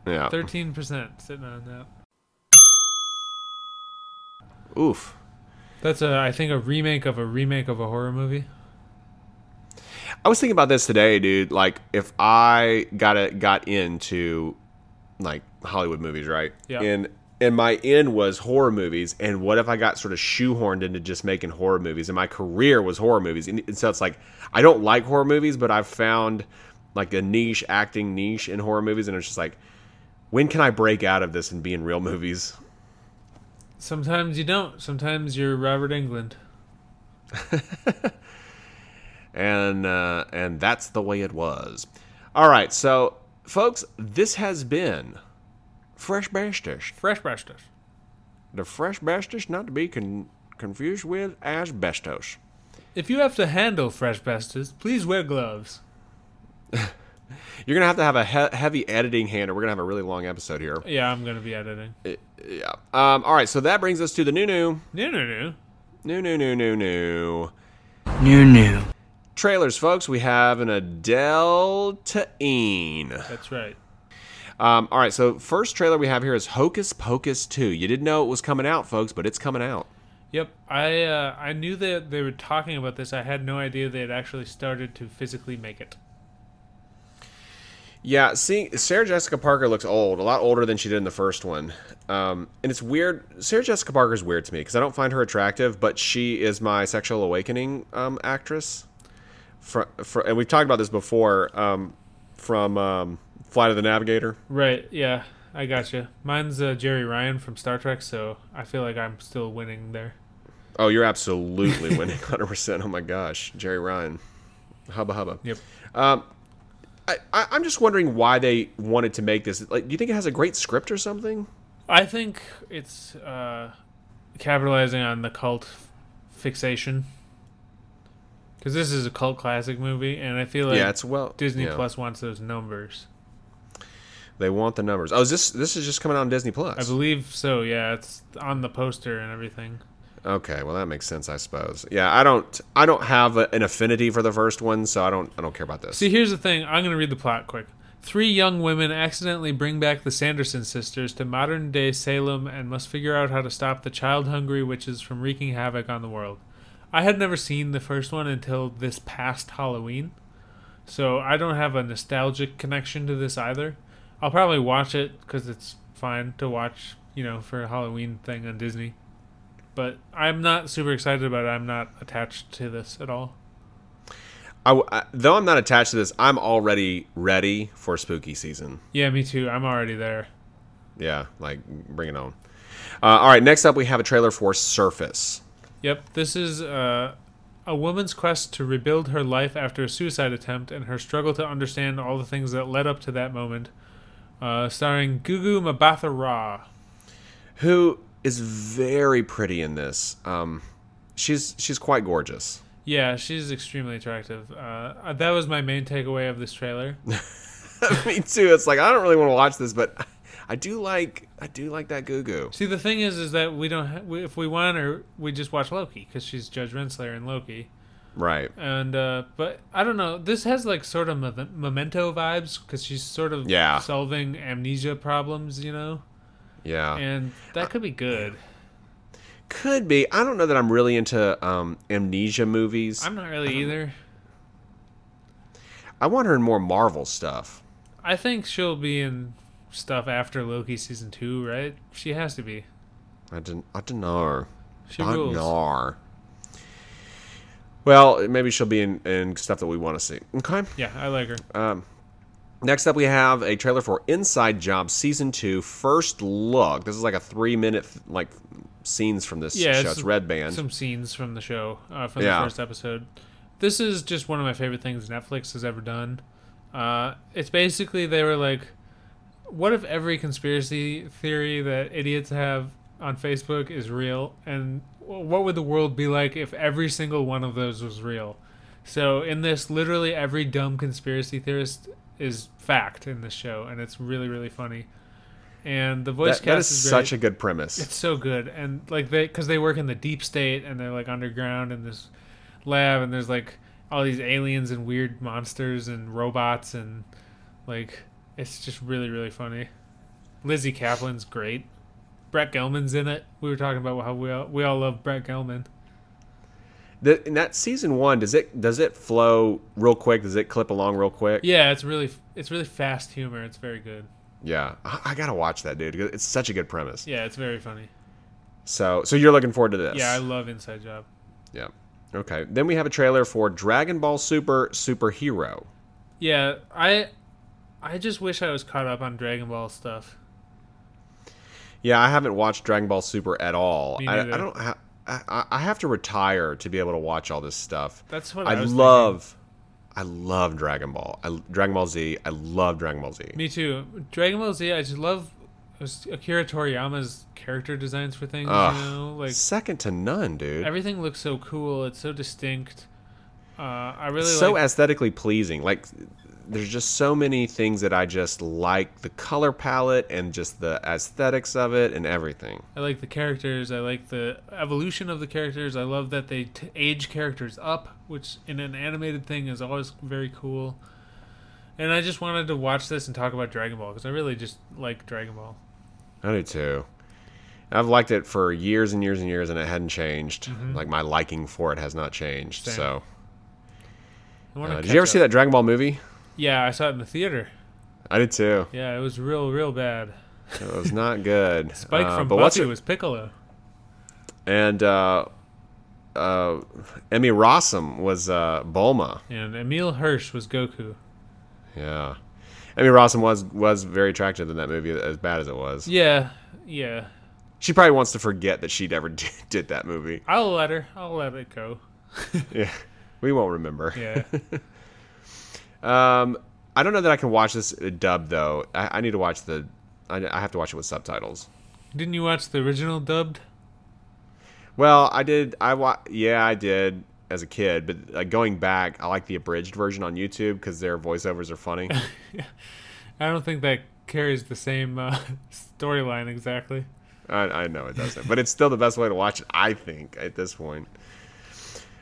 Yeah. 13% sitting on that. Oof. That's a, I think, a remake of a remake of a horror movie. I was thinking about this today, dude. Like, if I got a, got into like Hollywood movies, right? Yeah. And and my end was horror movies, and what if I got sort of shoehorned into just making horror movies, and my career was horror movies, and, and so it's like I don't like horror movies, but I've found like a niche acting niche in horror movies, and it's just like, when can I break out of this and be in real movies? Sometimes you don't. Sometimes you're Robert Englund. and uh, and that's the way it was. All right, so folks, this has been Fresh Bastards. Fresh Bastards. The Fresh Bastards, not to be con- confused with asbestos. If you have to handle fresh bastards, please wear gloves. You're gonna have to have a he- heavy editing hand, or we're gonna have a really long episode here. Yeah, I'm gonna be editing. Yeah. Um. All right, so that brings us to the new new No, no, no. new new new new new New, new. trailers, folks. We have an Adele to Een. That's right. Um, all right, so first trailer we have here is Hocus Pocus 2. You didn't know it was coming out, folks, but it's coming out. Yep, I uh, I knew that they were talking about this. I had no idea they had actually started to physically make it. Yeah, seeing Sarah Jessica Parker looks old, a lot older than she did in the first one. Um, and it's weird. Sarah Jessica Parker is weird to me because I don't find her attractive, but she is my sexual awakening um, actress. For, for, and we've talked about this before um, from um, Flight of the Navigator. Right? Yeah, I gotcha. Mine's uh, Jeri Ryan from Star Trek, so I feel like I'm still winning there. Oh, you're absolutely winning 100%. Oh my gosh, Jeri Ryan. Hubba hubba. Yep. I, I, I'm just wondering why they wanted to make this. Like, do you think it has a great script or something? I think it's uh, capitalizing on the cult fixation because this is a cult classic movie, and I feel like yeah, it's well. Disney yeah. Plus wants those numbers. They want the numbers. Oh, is this this is just coming out on Disney Plus? I believe so. Yeah, it's on the poster and everything. Okay, well that makes sense, I suppose. Yeah, I don't I don't have a, an affinity for the first one, so I don't I don't care about this. See, here's the thing. I'm going to read the plot quick. Three young women accidentally bring back the Sanderson sisters to modern day Salem and must figure out how to stop the child hungry witches from wreaking havoc on the world. I had never seen the first one until this past Halloween, so I don't have a nostalgic connection to this either. I'll probably watch it because it's fine to watch, you know, for a Halloween thing on Disney. But I'm not super excited about it. I'm not attached to this at all. I I though I'm not attached to this, I'm already ready for spooky season. Yeah, me too. I'm already there. Yeah, like bring it on. Uh, all right, next up we have a trailer for Surface. Yep, this is uh, a woman's quest to rebuild her life after a suicide attempt and her struggle to understand all the things that led up to that moment. Uh, starring Gugu Mbatha Raw. who is very pretty in this. Um, she's she's quite gorgeous. Yeah, she's extremely attractive. Uh, that was my main takeaway of this trailer. Me too. It's like I don't really want to watch this, but I do like I do like that Gugu. See, the thing is, is that we don't. Ha- we, if we want her, we just watch Loki because she's Judge Renslayer in Loki. Right. And uh, but I don't know. This has like sort of me- memento vibes because she's sort of Yeah. solving amnesia problems, you know. Yeah. and that could be good. Could be. I don't know that I'm really into um, amnesia movies. I'm not really either. I want her in more Marvel stuff. I think she'll be in stuff after Loki season two, right? She has to be. I don't. I don't know. She I rules. know. Well, maybe she'll be in, in stuff that we want to see. Okay. Yeah, I like her. Next up, we have a trailer for Inside Job Season Two. First look. This is like a three minute like scenes from this yeah, show. It's Red Band. Some scenes from the show, uh, from Yeah. the first episode. This is just one of my favorite things Netflix has ever done. Uh, it's basically they were like, what if every conspiracy theory that idiots have on Facebook is real, and what would the world be like if every single one of those was real? So in this, literally every dumb conspiracy theorist is fact in this show, and it's really really funny. And the voice That, cast that is is such a good premise. It's so good, and like they, because they work in the deep state, and they're like underground in this lab, and there's like all these aliens and weird monsters and robots, and like it's just really really funny. Lizzy Caplan's great. Brett Gelman's in it. We were talking about how we all, we all love Brett Gelman. The, in that season one, does it does it flow real quick? Does it clip along real quick? Yeah, it's really it's really fast humor. It's very good. Yeah, I, I gotta watch that, dude. It's such a good premise. Yeah, it's very funny. So, so you're looking forward to this? Yeah, I love Inside Job. yeah. Okay. Then we have a trailer for Dragon Ball Super Superhero. Yeah, I I just wish I was caught up on Dragon Ball stuff. Yeah, I haven't watched Dragon Ball Super at all. I, I don't. Ha- I, I have to retire to be able to watch all this stuff. That's what I, I love. I love Dragon Ball. I, Dragon Ball Z. I love Dragon Ball Z. Me too. Dragon Ball Z. I just love Akira Toriyama's character designs for things. Ugh. You know, like Second to none, dude. everything looks so cool. It's so distinct. Uh, I really so like. aesthetically pleasing. Like there's just so many things that I just like the color palette and just the aesthetics of it and everything. I like the characters. I like the evolution of the characters. I love that they t- age characters up, which in an animated thing is always very cool. And I just wanted to watch this and talk about Dragon Ball because I really just like Dragon Ball. I do too. I've liked it for years and years and years, and it hadn't changed. Like my liking for it has not changed. Mm-hmm. Same. So, uh, did you ever see that Dragon Ball movie? Yeah, I saw it in the theater. I did too. Yeah, it was real, real bad. It was not good. Spike Uh, from Buffy it? was Piccolo. And uh, uh, Emmy Rossum was uh, Bulma. And Emile Hirsch was Goku. Yeah, Emmy Rossum was was very attractive in that movie, as bad as it was. Yeah, yeah. She probably wants to forget that she'd ever did, did that movie. I'll let her. I'll let it go. Yeah, we won't remember. Yeah. Um, I don't know that I can watch this dubbed though. I, I need to watch the. I, I have to watch it with subtitles. Didn't you watch the original dubbed? Well, I did. I wa- Yeah, I did as a kid, but like going back, I like the abridged version on YouTube because their voiceovers are funny. I don't think that carries the same uh, storyline exactly. I, I know it doesn't, but it's still the best way to watch it. I think at this point.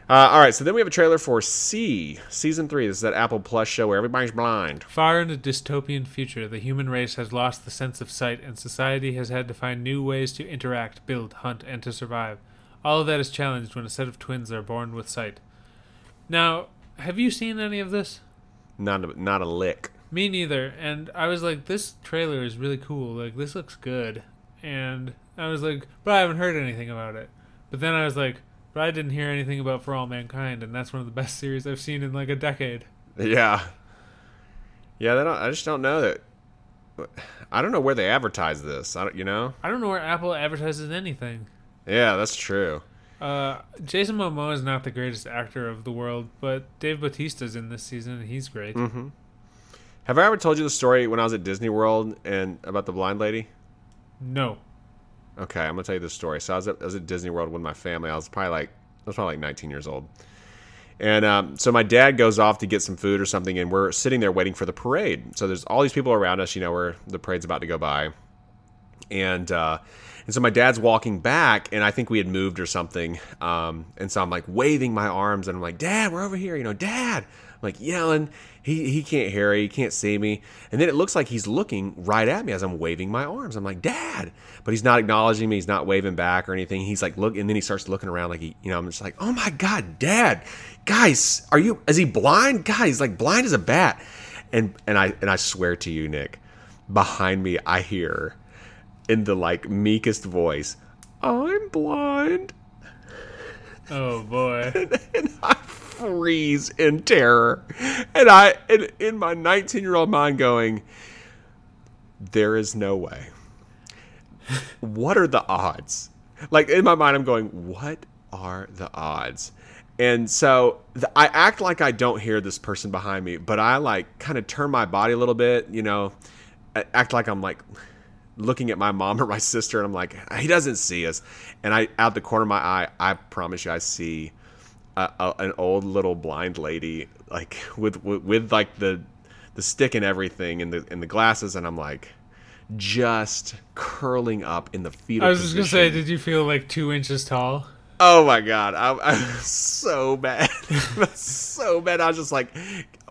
Uh, all right, so then we have a trailer for See season three. This is that Apple Plus show where everybody's blind. Far in a dystopian future, the human race has lost the sense of sight, and society has had to find new ways to interact, build, hunt, and to survive. All of that is challenged when a set of twins are born with sight. Now, have you seen any of this? Not a, not a lick. Me neither. And I was like, this trailer is really cool. Like, this looks good. And I was like, but I haven't heard anything about it. But then I was like, but I didn't hear anything about For All Mankind, and that's one of the best series I've seen in like a decade. Yeah. Yeah, they don't, I just don't know that. I don't know where they advertise this. I don't, you know. I don't know where Apple advertises anything. Yeah, that's true. Uh, Jason Momoa is not the greatest actor of the world, but Dave Bautista's in this season, and he's great. Mm-hmm. Have I ever told you the story when I was at Disney World and about the blind lady? No. Okay, I'm gonna tell you this story. So I was at, I was at Disney World with my family. I was probably like I was probably like 19 years old, and um, so my dad goes off to get some food or something, and we're sitting there waiting for the parade. So there's all these people around us, you know, where the parade's about to go by, and uh, and so my dad's walking back, and I think we had moved or something, um, and so I'm like waving my arms, and I'm like, Dad, we're over here, you know, Dad. I'm like yelling. He, he can't hear me. He can't see me. And then it looks like he's looking right at me as I'm waving my arms. I'm like, Dad. But he's not acknowledging me. He's not waving back or anything. He's like, look. And then he starts looking around like he, you know, I'm just like, oh my God, Dad. Guys, are you, is he blind? Guys, like blind as a bat. And, and I, and I swear to you, Nick, behind me, I hear in the like meekest voice, I'm blind. Oh boy. and I freeze in terror. And I, and in my 19 year old mind, going, there is no way. What are the odds? Like in my mind, I'm going, what are the odds? And so I act like I don't hear this person behind me, but I like kind of turn my body a little bit, you know, act like I'm like looking at my mom or my sister, and I'm like, he doesn't see us. And I, out the corner of my eye, I promise you, I see a, a, an old little blind lady, like with, with with like the the stick and everything, and the and the glasses, and I'm like, just curling up in the fetal I was just gonna say, did you feel like two inches tall? Oh my god, I, I was so bad, so bad. I was just like,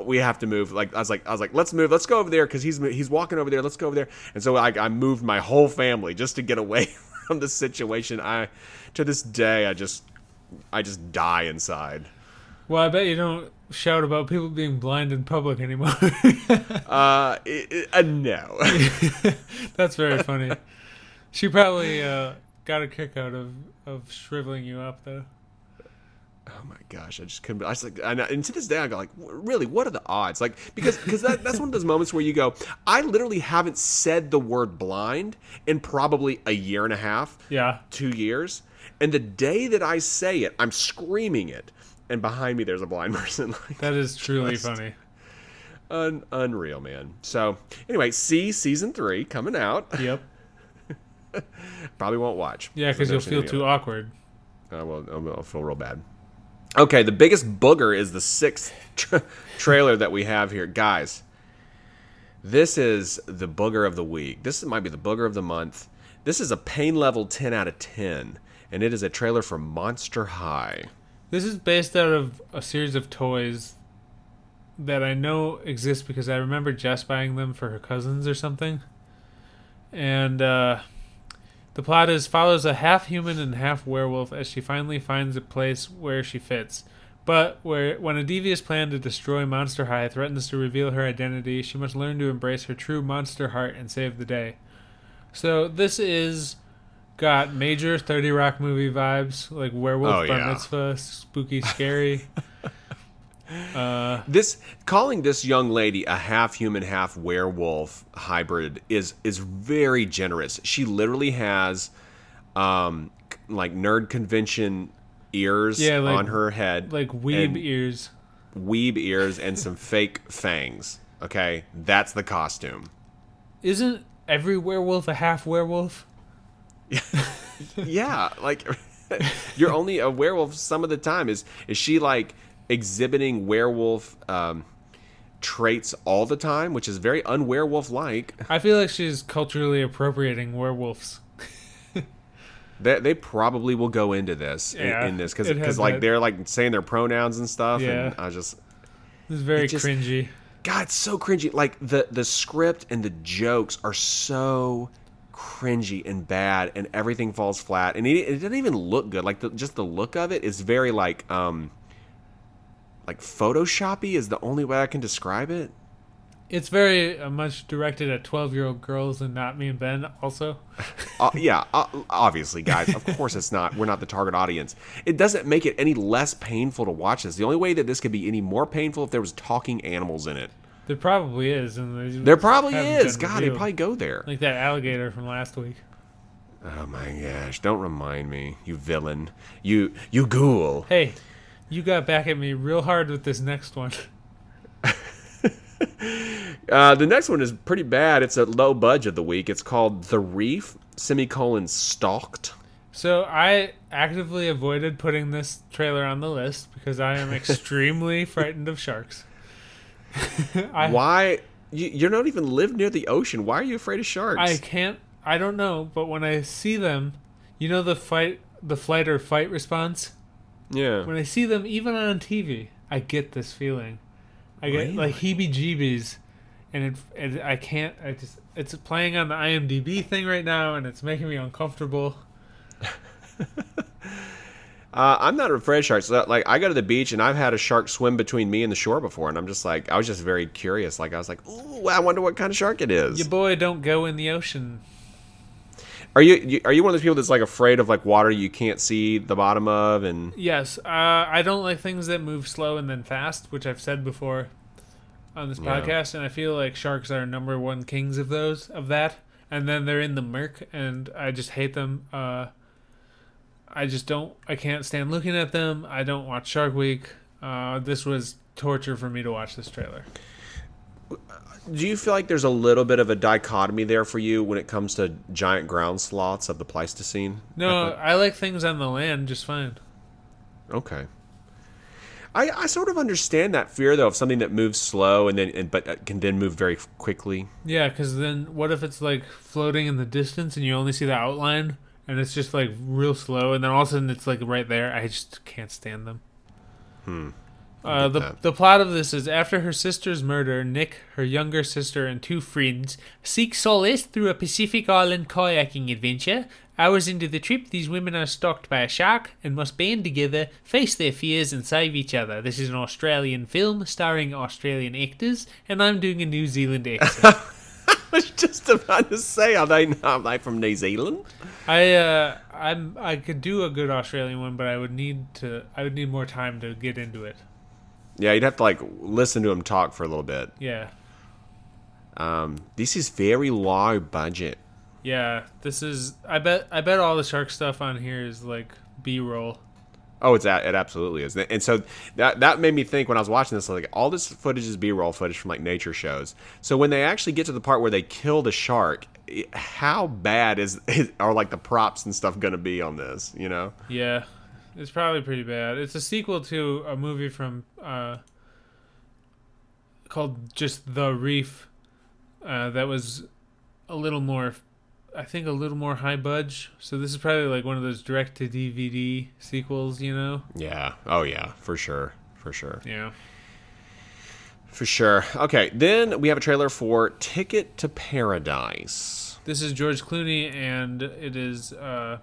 we have to move. Like I was like, I was like, let's move, let's go over there because he's he's walking over there. Let's go over there. And so I, I moved my whole family just to get away from the situation. I to this day, I just I just die inside. Well, I bet you don't shout about people being blind in public anymore. Uh, it, uh no. That's very funny. She probably uh, got a kick out of, of shriveling you up, though. Oh my gosh, I just couldn't. I was like, and, and to this day, I go like, really, what are the odds? Like, because because that, that's one of those moments where you go, I literally haven't said the word blind in probably a year and a half, Yeah. two years, and the day that I say it, I'm screaming it, and behind me there's a blind person. Like, That is truly funny. un, unreal, man. So anyway, see season three coming out. Yep. Probably won't watch. Yeah, because you'll feel too awkward. Uh, I will. I'll, I'll feel real bad. Okay, the biggest booger is the sixth tra- trailer that we have here, guys. This is the booger of the week. This might be the booger of the month. This is a pain level ten out of ten, and it is a trailer for Monster High. This is based out of a series of toys that I know exist because I remember Jess buying them for her cousins or something. And uh, the plot is follows a half human and half werewolf as she finally finds a place where she fits. But where when a devious plan to destroy Monster High threatens to reveal her identity, she must learn to embrace her true monster heart and save the day. So this is got major 30 Rock movie vibes, like werewolf Oh, bar yeah. mitzvah, spooky, scary. uh, This calling this young lady a half human, half werewolf hybrid is is very generous. She literally has um like nerd convention ears Yeah, like- on her head, like weeb ears. weeb ears, and some fake fangs. Okay, that's the costume. Isn't every werewolf a half werewolf? yeah, like you're only a werewolf some of the time. Is is she like exhibiting werewolf um, traits all the time, which is very unwerewolf like? I feel like she's culturally appropriating werewolves. They, they probably will go into this in- Yeah, in, this because like that- they're like saying their pronouns and stuff, Yeah. and I just This is very just- cringy. God, it's so cringy. Like the the script and the jokes are so cringy and bad, and everything falls flat, and it, it doesn't even look good. Like the, just the look of it is very like um like photoshoppy is the only way I can describe it. It's very uh, much directed at 12 year old girls and not me and Ben, also. Uh, yeah, uh, obviously, guys. Of course, it's not. We're not the target audience. It doesn't make it any less painful to watch this. The only way that this could be any more painful if there was talking animals in it. There probably is. and There probably is. God, they probably go there. Like that alligator from last week. Oh my gosh! Don't remind me, you villain. You you ghoul. Hey, you got back at me real hard with this next one. Uh, the next one is pretty bad. It's a low budget of the week. It's called The Reef semicolon stalked. So I actively avoided putting this trailer on the list because I am extremely frightened of sharks. I, Why? You, you're not even live near the ocean. Why are you afraid of sharks? I can't. I don't know, but when I see them, you know the fight, the flight or fight response. yeah. When I see them, even on TV, I get this feeling. I get like heebie-jeebies, and it, it. I can't. I just. It's playing on the IMDb thing right now, and it's making me uncomfortable. Uh, I'm not afraid of sharks. Uh, Like I go to the beach and I've had a shark swim between me and the shore before, and I'm just like, I was just very curious. Like I was like, ooh, I wonder what kind of shark it is. Your boy don't go in the ocean. Are you, you are you one of those people that's like afraid of like water you can't see the bottom of and Yes, uh, I don't like things that move slow and then fast, which I've said before on this Yeah. podcast, and I feel like sharks are number one kings of those of that. And then they're in the murk, and I just hate them. Uh, I just don't. I can't stand looking at them. I don't watch Shark Week. Uh, this was torture for me to watch this trailer. Do you feel like there's a little bit of a dichotomy there for you when it comes to giant ground sloths of the Pleistocene? No, I like things on the land just fine. Okay. I, I sort of understand that fear though of something that moves slow and then and, but can then move very quickly. Yeah, because then what if it's like floating in the distance and you only see the outline and it's just like real slow and then all of a sudden it's like right there? I just can't stand them. Hmm. Uh, the that. the plot of this is after her sister's murder, Nick, her younger sister, and two friends seek solace through a Pacific Island kayaking adventure. Hours into the trip, these women are stalked by a shark and must band together, face their fears, and save each other. This is an Australian film starring Australian actors, and I'm doing a New Zealand accent. I was just about to say, are they are they from New Zealand? I uh, I'm I could do a good Australian one, but I would need to I would need more time to get into it. Yeah, you'd have to like listen to him talk for a little bit. Yeah. Um, this is very low budget. Yeah, this is. I bet. I bet all the shark stuff on here is like B-roll. Oh, it's it absolutely is, and so that that made me think when I was watching this, like all this footage is B-roll footage from like nature shows. So when they actually get to the part where they kill the shark, how bad is, is are like the props and stuff going to be on this? You know? Yeah, it's probably pretty bad. It's a sequel to a movie from uh, called just The Reef. Uh, that was a little more, I think, a little more high budge. So this is probably like one of those direct to DVD sequels. You know? Yeah. Oh yeah, for sure, for sure. Yeah. For sure. Okay, then we have a trailer for Ticket to Paradise. This is George Clooney, and it is uh,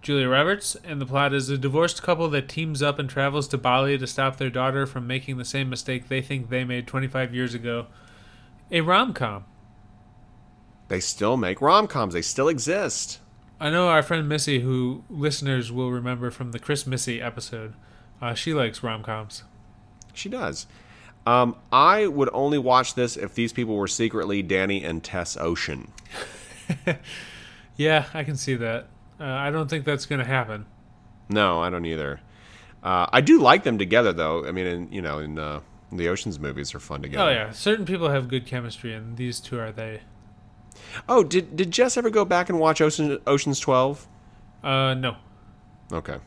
Julia Roberts. And the plot is a divorced couple that teams up and travels to Bali to stop their daughter from making the same mistake they think they made 25 years ago. A rom com. They still make rom coms. They still exist. I know our friend Missy, who listeners will remember from the Chris Missy episode, uh, she likes rom coms. She does. Um, I would only watch this if these people were secretly Danny and Tess Ocean. Yeah, I can see that. Uh, I don't think that's going to happen. No, I don't either. Uh, I do like them together, though. I mean, in, you know, in uh, the Ocean's movies are fun together. Oh, yeah. Certain people have good chemistry, and these two are they. Oh, did did Jess ever go back and watch Ocean, Ocean's Twelve? Uh, no. Okay.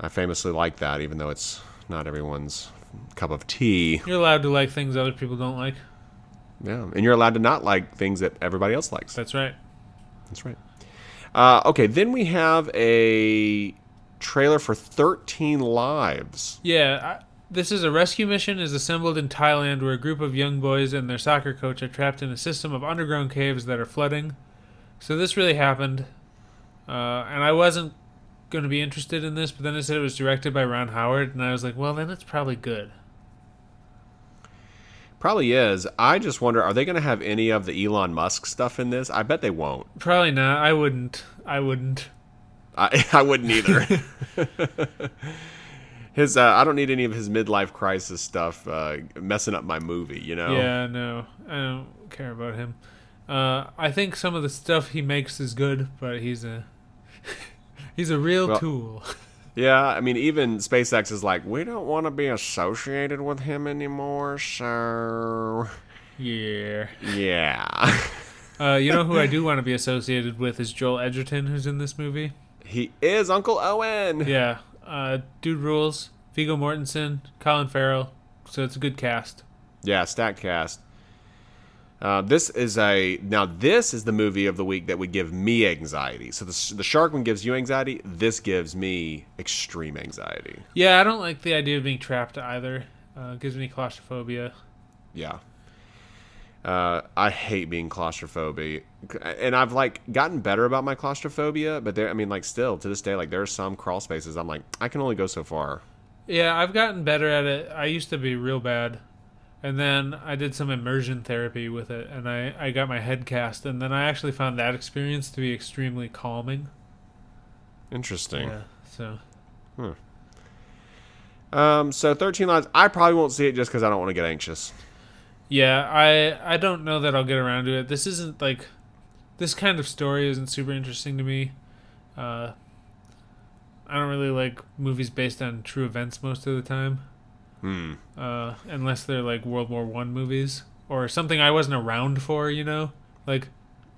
I famously like that, even though it's not everyone's cup of tea. You're allowed to like things other people don't like. Yeah, and you're allowed to not like things that everybody else likes. That's right. That's right. Uh, okay, then we have a trailer for 13 Lives. Yeah, I, this is a rescue mission is assembled in Thailand where a group of young boys and their soccer coach are trapped in a system of underground caves that are flooding. So this really happened, uh, and I wasn't going to be interested in this, but then it said it was directed by Ron Howard, and I was like, well, then it's probably good. Probably is. I just wonder are they going to have any of the Elon Musk stuff in this? I bet they won't. Probably not. I wouldn't. I wouldn't. I, I wouldn't either. his uh, I don't need any of his midlife crisis stuff uh, messing up my movie, you know? Yeah, no, I don't care about him. Uh, I think some of the stuff he makes is good, but he's a he's a real Well- tool. Yeah, I mean, even SpaceX is like, we don't want to be associated with him anymore, so. yeah. Yeah. Uh, you know who I do want to be associated with is Joel Edgerton, who's in this movie. he is Uncle Owen. Yeah, uh, dude rules. Viggo Mortensen, Colin Farrell. So it's a good cast. Yeah, stacked cast. Uh, this is a now. This is the movie of the week that would give me anxiety. So the the shark one gives you anxiety. This gives me extreme anxiety. Yeah, I don't like the idea of being trapped either. Uh, it gives me claustrophobia. Yeah. Uh, I hate being claustrophobic, and I've like gotten better about my claustrophobia. But there, I mean, like still to this day, like there are some crawl spaces I'm like I can only go so far. Yeah, I've gotten better at it. I used to be real bad. And then I did some immersion therapy with it, and I, I got my head cast, and then I actually found that experience to be extremely calming. Interesting. Yeah, so Hmm. Um, so 13 Lives. I probably won't see it just because I don't want to get anxious. Yeah, I I don't know that I'll get around to it. This isn't like this kind of story isn't super interesting to me. Uh, I don't really like movies based on true events most of the time, Hmm. uh, unless they're like World War One movies or something I wasn't around for. You know, like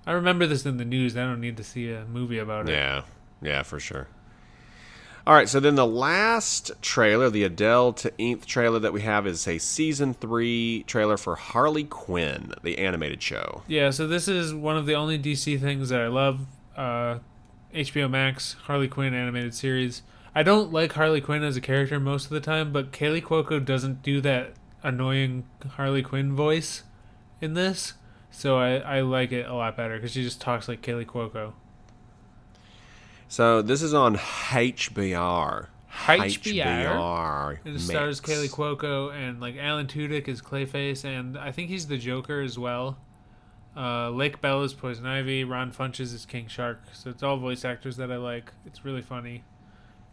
I remember this in the news. I don't need to see a movie about it. Yeah, yeah, for sure. All right, so then the last trailer, the Adele to Inth trailer that we have is a season three trailer for Harley Quinn, the animated show. Yeah, so this is one of the only DC things that I love. Uh, HBO Max Harley Quinn animated series. I don't like Harley Quinn as a character most of the time, but Kaley Cuoco doesn't do that annoying Harley Quinn voice in this, so I, I like it a lot better because she just talks like Kaley Cuoco. So this is on HBR. HBR. It stars Kaley Cuoco and like Alan Tudyk is Clayface, and I think he's the Joker as well. Uh, Lake Bell is Poison Ivy. Ron Funches is King Shark. So it's all voice actors that I like. It's really funny.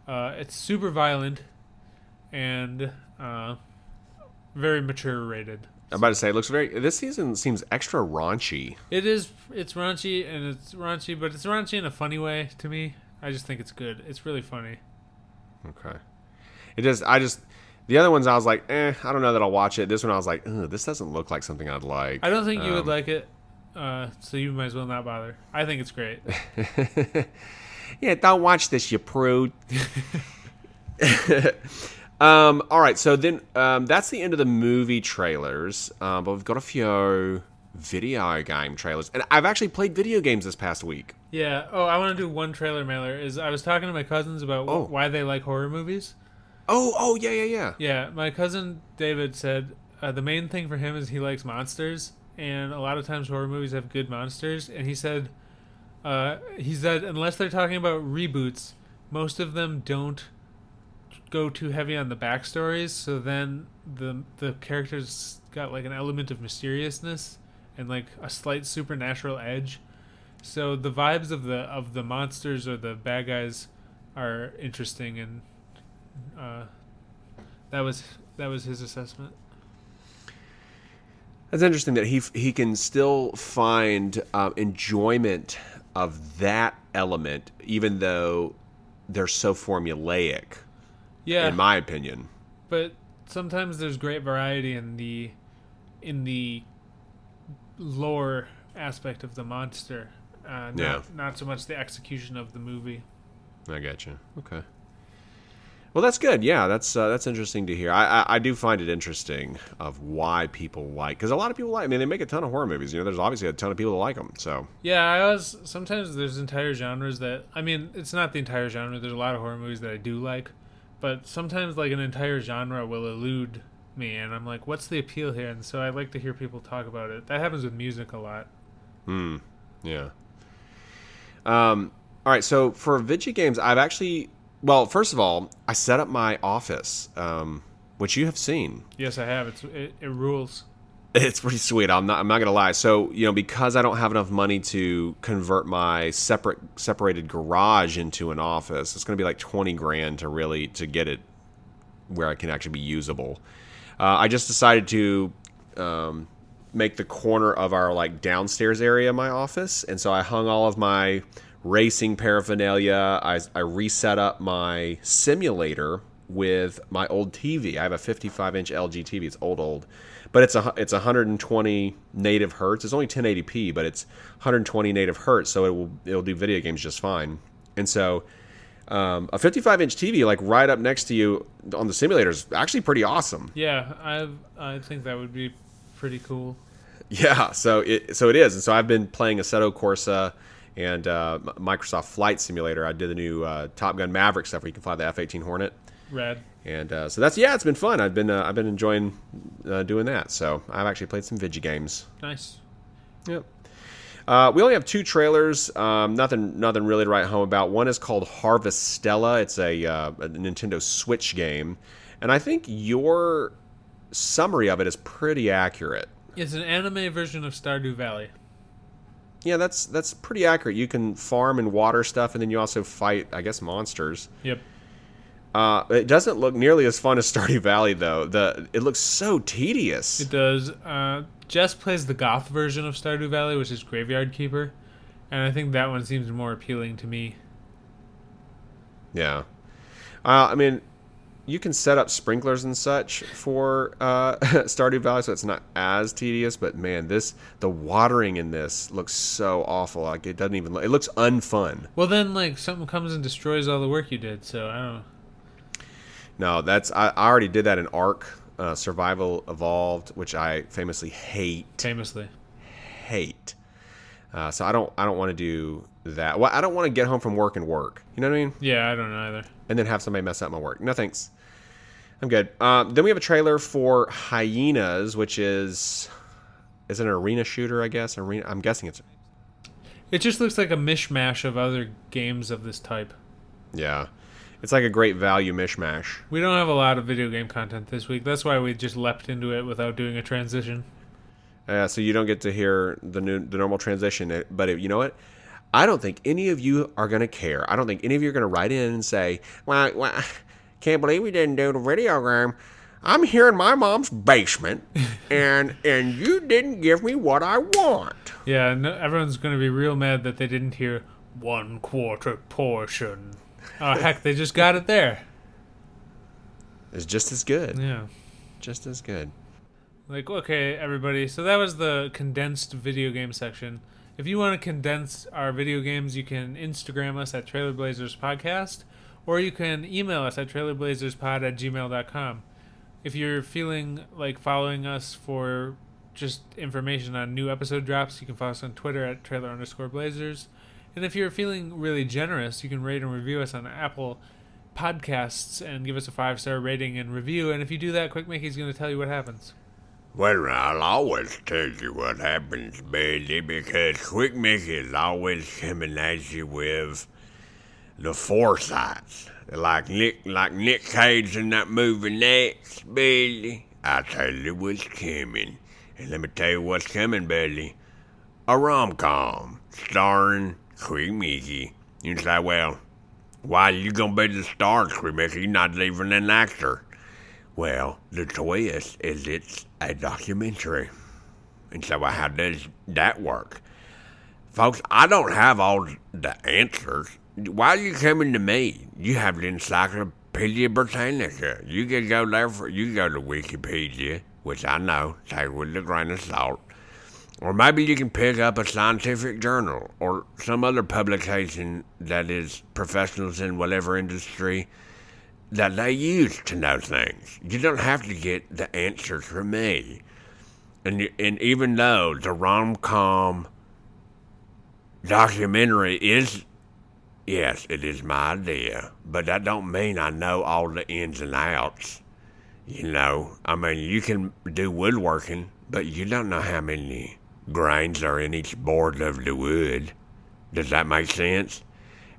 Uh, it's super violent and uh, very mature rated. I'm about to say it looks very. This season seems extra raunchy. It is. It's raunchy and it's raunchy, but it's raunchy in a funny way to me. I just think it's good. It's really funny. Okay. It just. I just. The other ones I was like, eh, I don't know that I'll watch it. This one I was like, this doesn't look like something I'd like. I don't think you would Um, like it, uh, so you might as well not bother. I think it's great. yeah, don't watch this, you prude. um, all right, so then um, that's the end of the movie trailers, um, but we've got a few video game trailers, and I've actually played video games this past week. Yeah. Oh, I want to do one trailer mailer. Is I was talking to my cousins about Oh. why they like horror movies. Oh, oh, yeah, yeah, yeah. Yeah, my cousin David said uh, the main thing for him is he likes monsters, and a lot of times horror movies have good monsters. And he said, uh, he said unless they're talking about reboots, most of them don't go too heavy on the backstories. So then the the characters got like an element of mysteriousness and like a slight supernatural edge. So the vibes of the of the monsters or the bad guys are interesting and uh, that was that was his assessment. That's interesting that he he can still find um, enjoyment of that element, even though they're so formulaic. Yeah, In my opinion. but sometimes there's great variety in the in the lore aspect of the monster. Uh, not, Yeah. not so much the execution of the movie. I got you. Okay. Well, that's good. Yeah, that's uh, that's interesting to hear. I, I I do find it interesting of why people like because a lot of people like. I mean, they make a ton of horror movies. You know, there's obviously a ton of people that like them. So Yeah, I was sometimes there's entire genres that I mean it's not the entire genre. There's a lot of horror movies that I do like, but sometimes like an entire genre will elude me, and I'm like, what's the appeal here? And so I like to hear people talk about it. That happens with music a lot. Hmm. Yeah. Um. All right. So for video games, I've actually. Well, first of all, I set up my office, um, which you have seen. Yes, I have. It's it, it rules. It's pretty sweet. I'm not. I'm not gonna lie. So you know, because I don't have enough money to convert my separate separated garage into an office, it's gonna be like twenty grand to really to get it where it can actually be usable. Uh, I just decided to um, make the corner of our like downstairs area my office, and so I hung all of my racing paraphernalia. I, I reset up my simulator with my old TV. I have a 55 inch LG TV. It's old, old, but it's a it's 120 native hertz. It's only 1080p, but it's 120 native hertz, so it will it'll do video games just fine. And so um, a 55 inch TV like right up next to you on the simulator is actually pretty awesome. Yeah, I I think that would be pretty cool. Yeah, so it so it is, and so I've been playing Assetto Corsa and uh, Microsoft Flight Simulator. I did the new uh, Top Gun Maverick stuff where you can fly the F-18 Hornet, Rad. and uh, so that's yeah, it's been fun. I've been uh, I've been enjoying uh, doing that. So I've actually played some video games. Nice. Yep. Uh, we only have two trailers. Um, nothing, nothing really to write home about. One is called Harvestella. It's a, uh, a Nintendo Switch game, and I think your summary of it is pretty accurate. It's an anime version of Stardew Valley. Yeah, that's that's pretty accurate. You can farm and water stuff, and then you also fight, I guess, monsters. Yep. Uh, it doesn't look nearly as fun as Stardew Valley, though. The it looks so tedious. It does. Uh, Jess plays the goth version of Stardew Valley, which is Graveyard Keeper, and I think that one seems more appealing to me. Yeah. Uh, I mean, you can set up sprinklers and such for uh, Stardew Valley, so it's not as tedious. But man, this the watering in this looks so awful. Like it doesn't even. look, It looks unfun. Well, then like something comes and destroys all the work you did. So I don't. know. No, that's I, I already did that in Ark uh, Survival Evolved, which I famously hate. Famously. Hate. Uh, so I don't I don't want to do that. Well, I don't want to get home from work and work. You know what I mean? Yeah, I don't either. And then have somebody mess up my work. No thanks. I'm good. Um, then we have a trailer for Hyenas, which is is it an arena shooter, I guess. Arena. I'm guessing it's It just looks like a mishmash of other games of this type. yeah. It's like a great value mishmash. We don't have a lot of video game content this week. That's why we just leapt into it without doing a transition. Uh, so you don't get to hear the new the normal transition. But it, you know what? I don't think any of you are gonna care. I don't think any of you are gonna write in and say, "Well, well can't believe we didn't do the video game. I'm here in my mom's basement, and and you didn't give me what I want." Yeah, everyone's going to be real mad that they didn't hear one quarter portion. Oh, heck, they just got it there. It's just as good. Yeah. Just as good. Like, okay, everybody. So that was the condensed video game section. If you want to condense our video games, you can Instagram us at Trailer Blazers Podcast, or you can email us at trailerblazerspod at gmail.com. If you're feeling like following us for just information on new episode drops, you can follow us on Twitter at trailer underscore blazers. And if you're feeling really generous, you can rate and review us on Apple Podcasts and give us a five star rating and review. And if you do that, Quick Mickey's going to tell you what happens. Well, I'll always tell you what happens, Billy, because Quick Mickey is always coming at you with the foresights. Like Nick, like Nick Cage in that movie next, Billy. I tell you what's coming. And let me tell you what's coming, Billy. A rom-com starring Quick Mickey. You say, well, why you gonna be the star, Quick Mickey? You're not even an actor. Well, the twist is it's a documentary. And so how does that work? Folks, I don't have all the answers. Why are you coming to me? You have the Encyclopedia Britannica. You can go there for, you can go to Wikipedia, which I know, take with a grain of salt. Or maybe you can pick up a scientific journal or some other publication that is professionals in whatever industry that they use to know things. You don't have to get the answers from me. And and even though the rom com documentary is yes, it is my idea, but that don't mean I know all the ins and outs. You know, I mean, you can do woodworking, but you don't know how many grains are in each board of the wood. Does that make sense?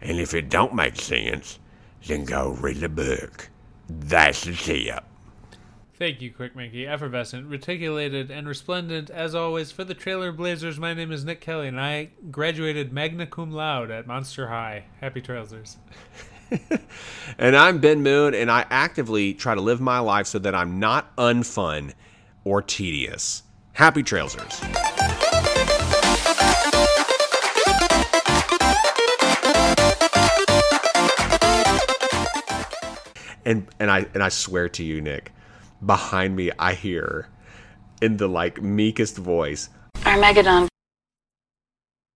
And if it don't make sense, then go read the book. That's the tip. Thank you, Quick Mickey. Effervescent, reticulated, and resplendent as always for the Trailer Blazers. My name is Nick Kelly, and I graduated magna cum laude at Monster High. Happy Trailsers. And I'm Ben Moon, and I actively try to live my life so that I'm not unfun or tedious. Happy Trailsers. And and I and I swear to you, Nick, behind me I hear in the like meekest voice, our Armageddon